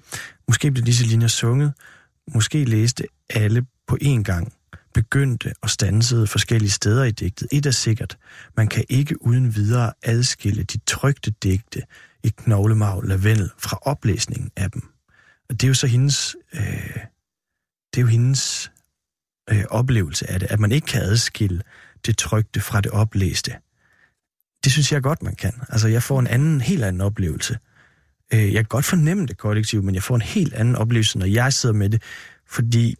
Måske blev disse linjer sunget. Måske læste alle på én gang. begyndte og stansede forskellige steder i digtet. Et er sikkert, man kan ikke uden videre adskille de trygte digte i knoglemarv lavendel fra oplæsningen af dem. Og det er jo så hendes, øh, det er jo hendes øh, oplevelse af det, at man ikke kan adskille det trygte fra det oplæste. Det synes jeg godt, man kan. Altså, jeg får en anden, helt anden oplevelse. Øh, jeg kan godt fornemme det kollektivt, men jeg får en helt anden oplevelse, når jeg sidder med det, fordi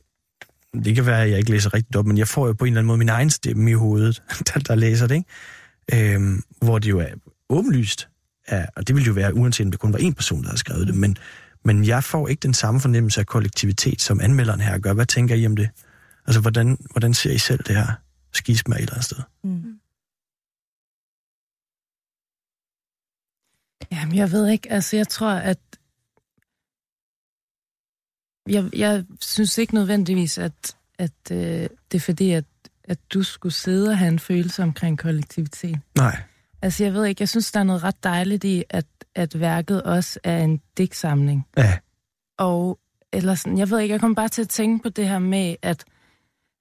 det kan være, at jeg ikke læser rigtigt op, men jeg får jo på en eller anden måde min egen stemme i hovedet, *laughs* der, der læser det, ikke? Øhm, hvor det jo er åbenlyst, er, og det ville jo være, uanset om det kun var en person, der har skrevet det, men, men jeg får ikke den samme fornemmelse af kollektivitet, som anmelderen her gør. Hvad tænker I om det? Altså, hvordan, hvordan ser I selv det her skisma et eller andet sted? Mm. Jamen, jeg ved ikke. Altså, jeg tror, at jeg, jeg synes ikke nødvendigvis, at, at øh, det er fordi, at, at du skulle sidde og have en følelse omkring kollektivitet. Nej. Altså, jeg ved ikke, jeg synes, der er noget ret dejligt i, at, at værket også er en digtsamling. Ja. Og, eller sådan, jeg ved ikke, jeg kommer bare til at tænke på det her med, at,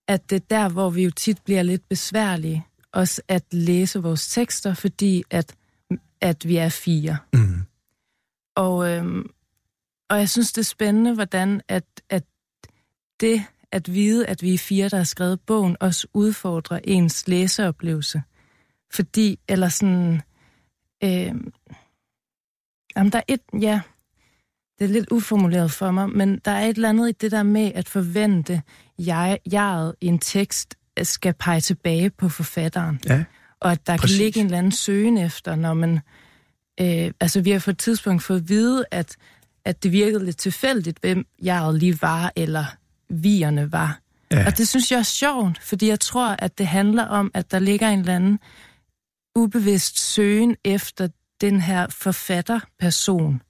at det er der, hvor vi jo tit bliver lidt besværlige, også at læse vores tekster, fordi at, at vi er fire. Mm. Og, øhm, og jeg synes, det er spændende, hvordan at, at det at vide, at vi er fire, der har skrevet bogen, også udfordrer ens læseoplevelse. Fordi, eller sådan... Øh, jamen, der er et... Ja, det er lidt uformuleret for mig, men der er et eller andet i det der med at forvente, jeg, jeget i en tekst skal pege tilbage på forfatteren. Ja, og at der præcis. kan ligge en eller anden søgen efter, når man... Øh, altså, vi har på et tidspunkt fået at vide, at, at det virkede lidt tilfældigt, hvem jeget lige var, eller vierne var. Ja. Og det synes jeg er sjovt, fordi jeg tror, at det handler om, at der ligger en eller anden ubevidst søgen efter den her forfatterperson,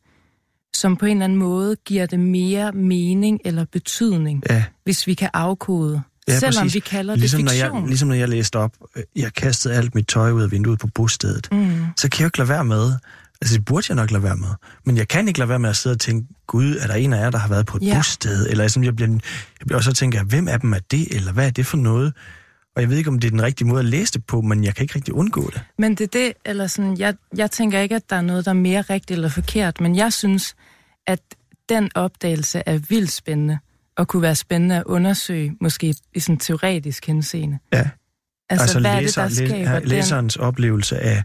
som på en eller anden måde giver det mere mening eller betydning, ja. hvis vi kan afkode. Ja, selvom præcis. vi kalder ligesom det når fiktion. jeg, ligesom når jeg læste op, øh, jeg kastede alt mit tøj ud af vinduet på bostedet, Mm. så kan jeg jo ikke lade være med, altså det burde jeg nok lade være med, men jeg kan ikke lade være med at sidde og tænke, gud, er der en af jer, der har været på et Ja. bosted, eller sådan, jeg bliver, jeg bliver, og så tænker hvem af dem er det, eller hvad er det for noget? Og jeg ved ikke, om det er den rigtige måde at læse det på, men jeg kan ikke rigtig undgå det. Men det er det, eller sådan, jeg, jeg tænker ikke, at der er noget, der er mere rigtigt eller forkert, men jeg synes, at den opdagelse er vildt spændende, og kunne være spændende at undersøge, måske i sådan teoretisk henseende. Ja. Altså, altså hvad læser, er det, der skaber læ- den... læserens oplevelse af,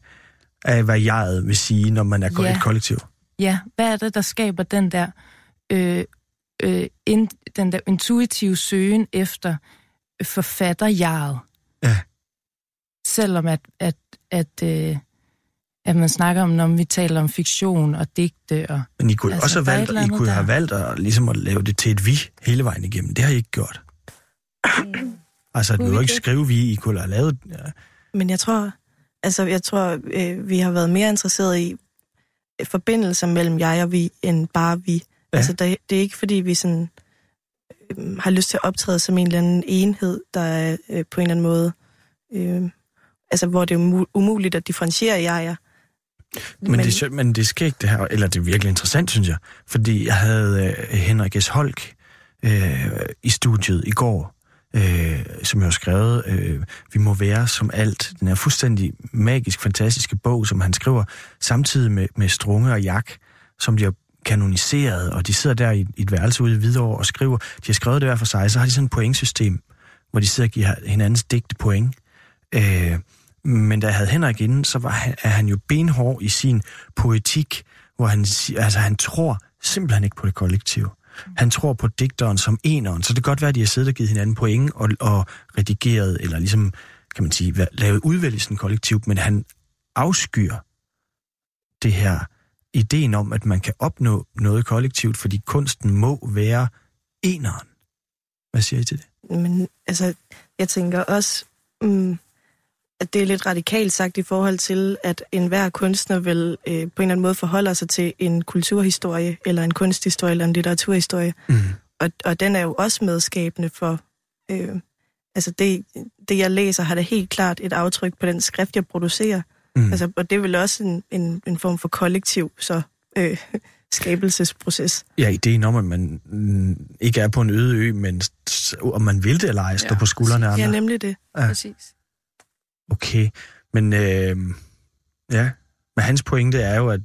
af, hvad jeget vil sige, når man er Ja. et kollektiv. Ja, hvad er det, der skaber den der, øh, øh, in, den der intuitive søgen efter forfatterjaret? Ja. Selvom at, at, at, øh, at man snakker om, når vi taler om fiktion og digte. Og, Men I kunne Altså, altså, også have valgt, I kunne der. have valgt at, ligesom at lave det til et vi hele vejen igennem. Det har I ikke gjort. *clears throat* Altså, at Kunne du vi ikke det? skrive vi, I kunne have lavet... Ja. Men jeg tror, altså jeg tror, øh, vi har været mere interesseret i forbindelser mellem jeg og vi, end bare vi. Ja. Altså det, det er ikke fordi, vi sådan øh, har lyst til at optræde som en eller anden enhed, der er øh, på en eller anden måde, øh, altså hvor det er umu- umuligt at differentiere jeg er. Men, men, det, men det sker ikke det her, eller det er virkelig interessant, synes jeg. Fordi jeg havde øh, Henrik S. Holk øh, i studiet i går, øh, som jeg har skrevet, øh, Vi må være som alt. Den er fuldstændig magisk, fantastiske bog, som han skriver, samtidig med, med Strunge og Jak, som de har kanoniseret, og de sidder der i, et værelse ude i Hvidovre og skriver. De har skrevet det hver for sig, så har de sådan et pointsystem, hvor de sidder og giver hinandens digte point. Øh, men da jeg havde Henrik inden, så var han, er han jo benhård i sin poetik, hvor han, altså, han tror simpelthen ikke på det kollektive. Han tror på digteren som eneren, så det kan godt være, at de har siddet og givet hinanden point og, og redigeret, eller ligesom, kan man sige, lavet udvælgelsen kollektivt, men han afskyr det her ideen om, at man kan opnå noget kollektivt, fordi kunsten må være eneren. Hvad siger I til det? Men altså, jeg tænker også, mm, at det er lidt radikalt sagt i forhold til, at enhver kunstner vil øh, på en eller anden måde forholde sig til en kulturhistorie, eller en kunsthistorie, eller en litteraturhistorie. Mm. Og, og den er jo også medskabende for... Øh, altså det, det, jeg læser, har da helt klart et aftryk på den skrift, jeg producerer. Mm. Altså, og det er vel også en, en, en form for kollektiv, så, øh, skabelsesproces. Ja, ideen om, at man mm, ikke er på en øde ø, men om man vil det eller ej, stå Ja, på skuldrene af andre. Ja, nemlig det. Ja. Præcis. Okay, men øh, ja, men hans pointe er jo, at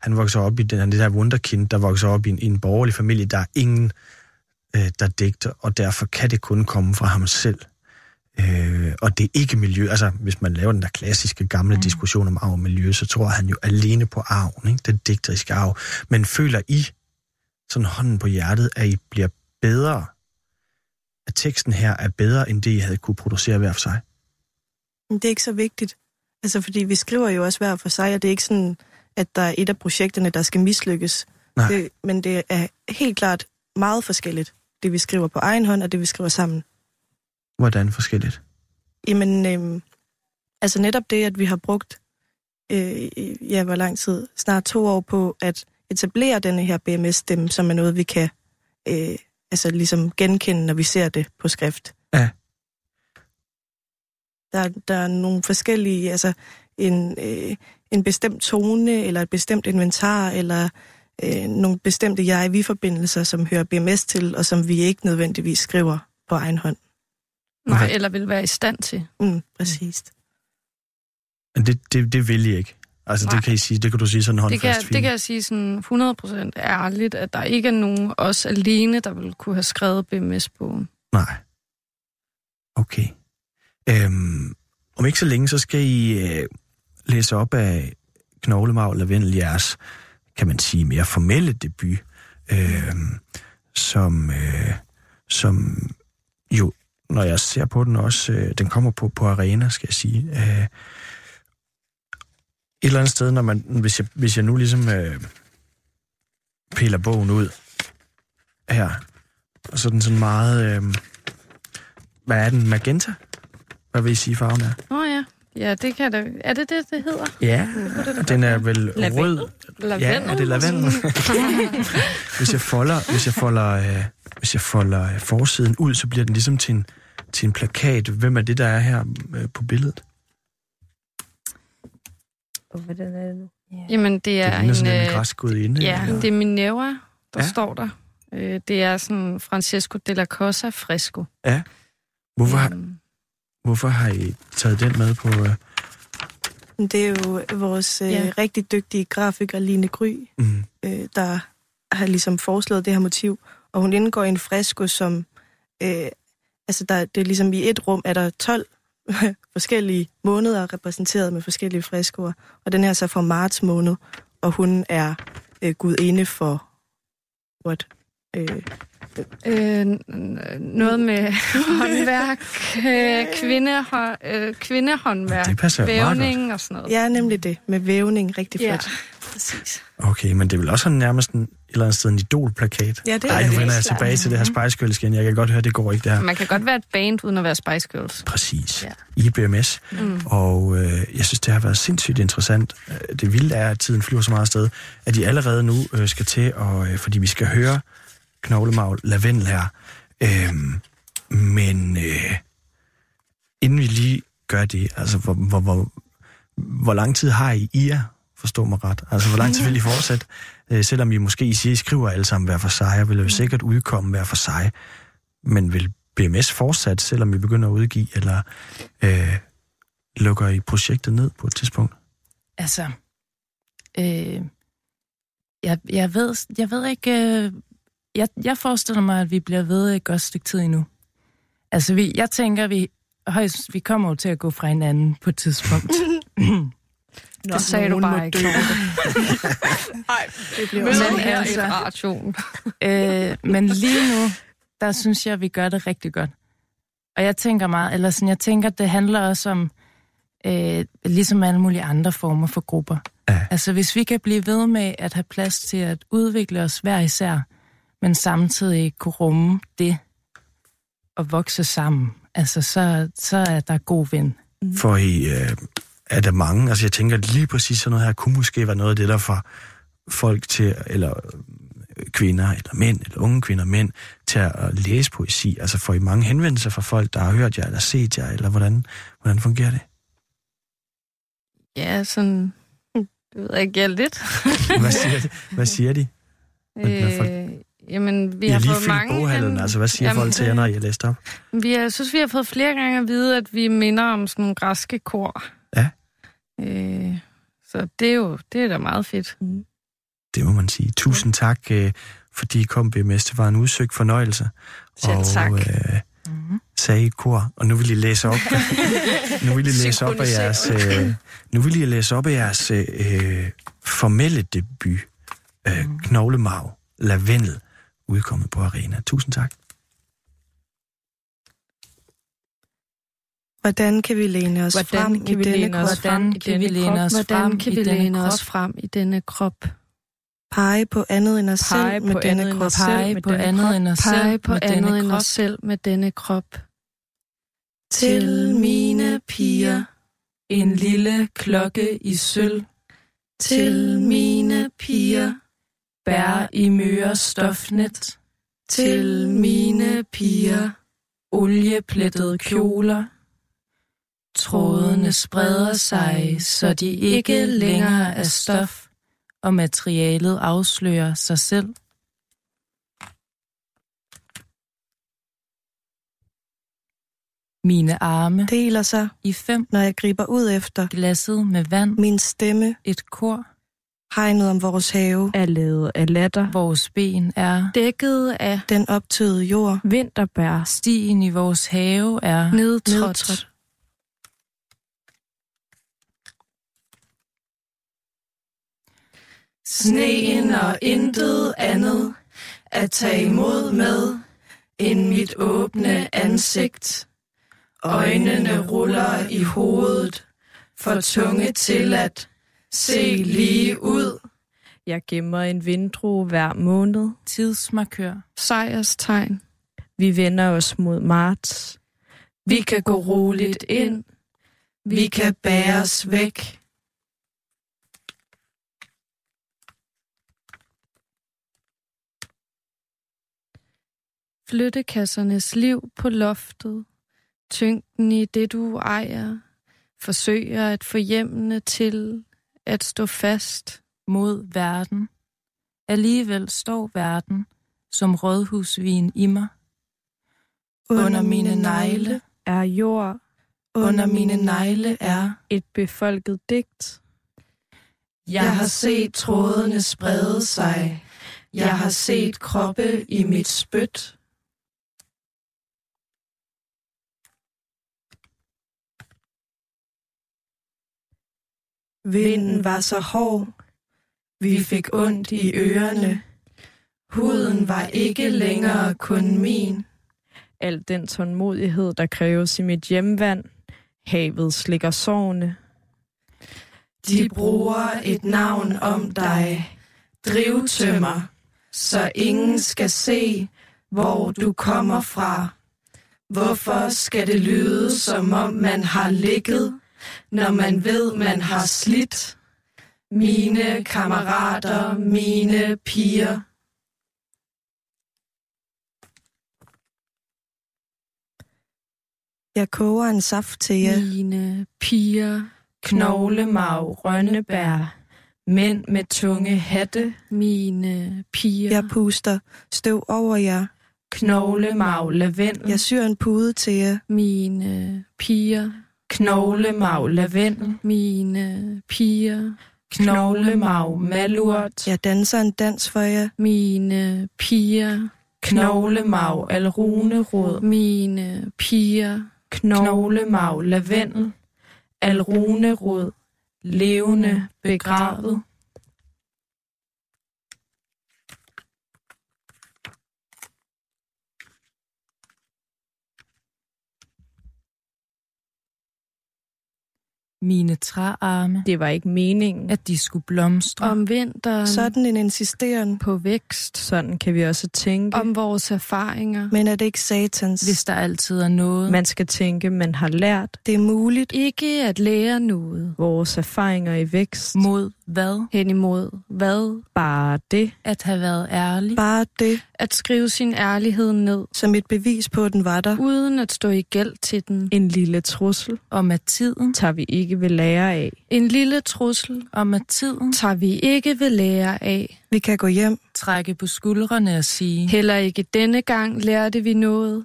han vokser op i den, det der wunderkind, der vokser op i en, i en borgerlig familie, der er ingen, øh, der digter, og derfor kan det kun komme fra ham selv. Øh, og det er ikke miljø. Altså, hvis man laver den der klassiske gamle mm. diskussion om arv og miljø, så tror han jo alene på arven, ikke? den digteriske arv. Men føler I, sådan hånden på hjertet, at I bliver bedre, at teksten her er bedre, end det I havde kunne producere hver for sig? Det er ikke så vigtigt. Altså, fordi vi skriver jo også hver for sig, og det er ikke sådan, at der er et af projekterne, der skal mislykkes. Nej. Det, men det er helt klart meget forskelligt, det vi skriver på egen hånd, og det vi skriver sammen. Hvordan forskelligt? Jamen, øhm, altså netop det, at vi har brugt, øh, ja, hvor lang tid, snart to år på at etablere denne her BMS-stemme, som er noget, vi kan øh, altså ligesom genkende, når vi ser det på skrift. Ja. Der, der er nogle forskellige, altså en, øh, en bestemt tone, eller et bestemt inventar, eller øh, nogle bestemte jeg-vi-forbindelser, som hører BMS til, og som vi ikke nødvendigvis skriver på egen hånd. Nej, Okay. eller vil være i stand til. Mm, præcis. Men det, det, det vil I ikke. Altså, Nej. det kan I sige, det kan du sige sådan Det håndfast kan, fint. det kan jeg sige sådan 100% ærligt, at der ikke er nogen os alene, der vil kunne have skrevet BMS-bogen. Nej. Okay. Øhm, om ikke så længe, så skal I øh, læse op af Knoglemav Lavendel jeres, kan man sige, mere formelle debut, øh, som, øh, som jo, når jeg ser på den også, øh, den kommer på, på arena, skal jeg sige. Øh, et eller andet sted, når man, hvis jeg, hvis jeg nu ligesom øh, piller bogen ud her, og så er den sådan meget... Øh, hvad er den? Magenta? Hvad vil I sige, farven er? Nå ja, ja, det kan det. Er det det, det hedder? Ja, den er vel Lavendel. rød. Lavendel? Ja, er det lavendel? *laughs* hvis jeg folder, hvis jeg folder, øh, hvis jeg folder øh, forsiden ud, så bliver den ligesom til en, til en plakat. Hvem er det, der er her øh, på billedet? Hvordan er det nu? Jamen, det Det er ligner en... sådan en øh, græsgudinde. Ja, eller? det er Minerva, der Ja. ja. står der. Øh, Det er sådan Francesco de la Cosa fresco. Hvorfor, har, Øhm, hvorfor har I taget den med på... Øh, Det er jo vores øh, Ja. rigtig dygtige grafiker, Line Gry, mm, øh, der har ligesom foreslået det her motiv. Og hun indgår i en fresko, som... Øh, altså, der, det er ligesom i et rum, er der 12 *laughs* forskellige måneder repræsenteret med forskellige freskoer. Og den her er så fra marts måned, og hun er øh, gudinde for... What? Øh, øh, noget med *laughs* håndværk, øh, kvindehå, øh, kvindehåndværk, Det vævning og sådan noget. ja, nemlig det. Med vævning. Rigtig Ja, flot. Præcis. okay, men det er vel også sådan nærmest en, et eller andet sted en idolplakat? Ja, det er Ej, nu det. vender jeg klart. tilbage til det her Spice Girls igen. Jeg kan godt høre, det går ikke det her. Man kan godt være et band uden at være Spice Girls. Præcis. Ja. I BMS. Mm. Og øh, jeg synes, det har været sindssygt interessant. Øh, Det vilde er, at tiden flyver så meget afsted, at de allerede nu øh, skal til, og, øh, fordi vi skal høre knoglemavl lavendel her. Øh, men øh, inden vi lige gør det, altså hvor, hvor, hvor, hvor lang tid har I i jer? Forstå mig ret. Altså, hvor lang tid vil I fortsætte? Øh, selvom I måske I siger, I skriver alle sammen hver for sig, og vil jo sikkert udkomme hver for sig. Men vil BMS fortsat, selvom I begynder at udgive, eller øh, lukker I projektet ned på et tidspunkt? Altså, øh, jeg, jeg, ved, jeg ved ikke... Øh, jeg, jeg forestiller mig, at vi bliver ved et godt stykke tid endnu. Altså, vi, jeg tænker, vi højst, vi kommer jo til at gå fra hinanden på et tidspunkt. *clears throat* Det sagde du bare ikke. *laughs* Det bliver Men altså- radioen. *laughs* øh, men lige nu, der synes jeg, at vi gør det rigtig godt. Og jeg tænker meget, eller sådan, jeg tænker, det handler også om, øh, ligesom alle mulige andre former for grupper. Ja. Altså, hvis vi kan blive ved med at have plads til at udvikle os hver især, men samtidig kunne rumme det og vokse sammen, altså, så, så er der god vind. For I, øh, er der mange, altså jeg tænker lige præcis sådan noget her, kunne måske være noget af det, der får folk til, eller øh, kvinder, eller mænd, eller unge kvinder og mænd, til at læse poesi. Altså får I mange henvendelser fra folk, der har hørt jer, eller set jer, eller hvordan, hvordan fungerer det? Ja, sådan... Det ved jeg ikke, ja, lidt. *laughs* Hvad siger de? Hvad siger de? Øh, jamen, vi I har, har lige fået mange... boghallen, altså hvad siger Jamen, folk til jer, når I har læst op? Vi har, jeg synes, vi har fået flere gange at vide, at vi minder om sådan nogle græske kor. Øh, så det er jo det er da meget fedt. Det må man sige. Tusind tak, øh, fordi I kom, BMS. Det var en udsøgt fornøjelse. Selv og, tak. Øh, Mm-hmm. sagde i kor, og nu vil I læse op. *laughs* nu vil I læse op af jeres, øh, nu vil I læse op af jeres øh, formelle debut, øh, Knoglemarv, Lavendel, udkommet på Arena. Tusind tak. Hvordan kan vi læne os Hvordan frem kan i vi denne læne os krop? Hvordan i kan vi denne læne os Hvordan frem kan i vi denne læne os frem i denne krop? Pege på andet end os selv på med denne krop. Pege med på denne andet krop. end os selv på med andet denne end krop. os selv med denne krop. Til mine piger, En lille klokke i sølv, til mine piger, bær i møre stofnet, til mine piger. olieplettede kjoler. Trådene spreder sig, så de ikke længere er stof, og materialet afslører sig selv. Mine arme Deler sig, i fem, når jeg griber ud efter glasset med vand, min stemme, et kor. hegnet om vores have, Er lavet af latter. Vores ben er Dækket af den optøede jord, Vinterbær. stien i vores have er nedtrådt. nedtrådt. Sneen og intet andet at tage imod med end mit åbne ansigt. Øjnene ruller i hovedet, for tunge til at se lige ud. Jeg gemmer en vindrue hver måned. Tidsmarkør. Sejrstegn. Vi vender os mod marts. Vi kan gå roligt ind. Vi kan bæres væk. Flyttekassernes liv på loftet. Tyngden i det, du ejer. Forsøger at få hjemmene til at stå fast. mod verden. Alligevel står verden som rådhusvin i mig. Under mine negle, Er jord under mine negle er, et befolket digt? jeg har set trådene sprede sig. Jeg har set kroppe i mit spyt. Vinden var så hård, Vi fik ondt i ørerne. Huden var ikke længere kun min. Al den tålmodighed, der kræves i mit hjemvand. Havet slikker sårene. De bruger et navn om dig. Drivtømmer, så ingen skal se, hvor du kommer fra. Hvorfor skal det lyde, som om man har ligget, når man ved, man har slidt? Mine kammerater, mine piger. jeg koger en saft til jer. Mine piger. Knoglemarv, rønnebær, mænd med tunge hatte, Mine piger. Jeg puster støv over jer. knoglemarv, lavendel, Jeg syr en pude til jer. Mine piger. Knoglemarv, lavendel, Mine piger. knoglemarv, malurt, Jeg danser en dans for jer. Mine piger. knoglemarv, alrunerod, Mine piger. knoglemarv, lavendel, alrunerod, levende, begravet. Mine træarme, Det var ikke meningen. at de skulle blomstre. Om vinteren. Sådan en insisteren. På vækst. Sådan kan vi også tænke. Om vores erfaringer. Men er det ikke satans? Hvis der altid er noget, Man skal tænke, man har lært Det er muligt. Ikke at lære noget. vores erfaringer i vækst. mod Hvad? Hen imod hvad? Bare det. At have været ærlig. Bare det. At skrive sin ærlighed ned. Som et bevis på, at den var der. Uden at stå i gæld til den. En lille trussel. Om at tiden. Tager vi ikke ved lære af. En lille trussel. Om at tiden. Tager vi ikke ved lære af. Vi kan gå hjem. Trække på skuldrene og sige. Heller ikke denne gang lærte vi noget.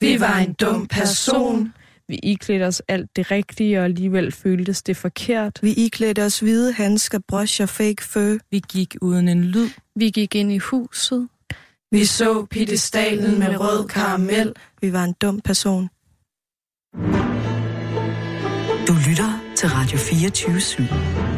Vi var en dum person. Vi iklædte os alt det rigtige, og alligevel føltes det forkert. Vi iklædte os hvide handsker, brush og fake fur. Vi gik uden en lyd. Vi gik ind i huset. Vi så piedestalen med rød karamel. Vi var en dum person. Du lytter til Radio 24 /7.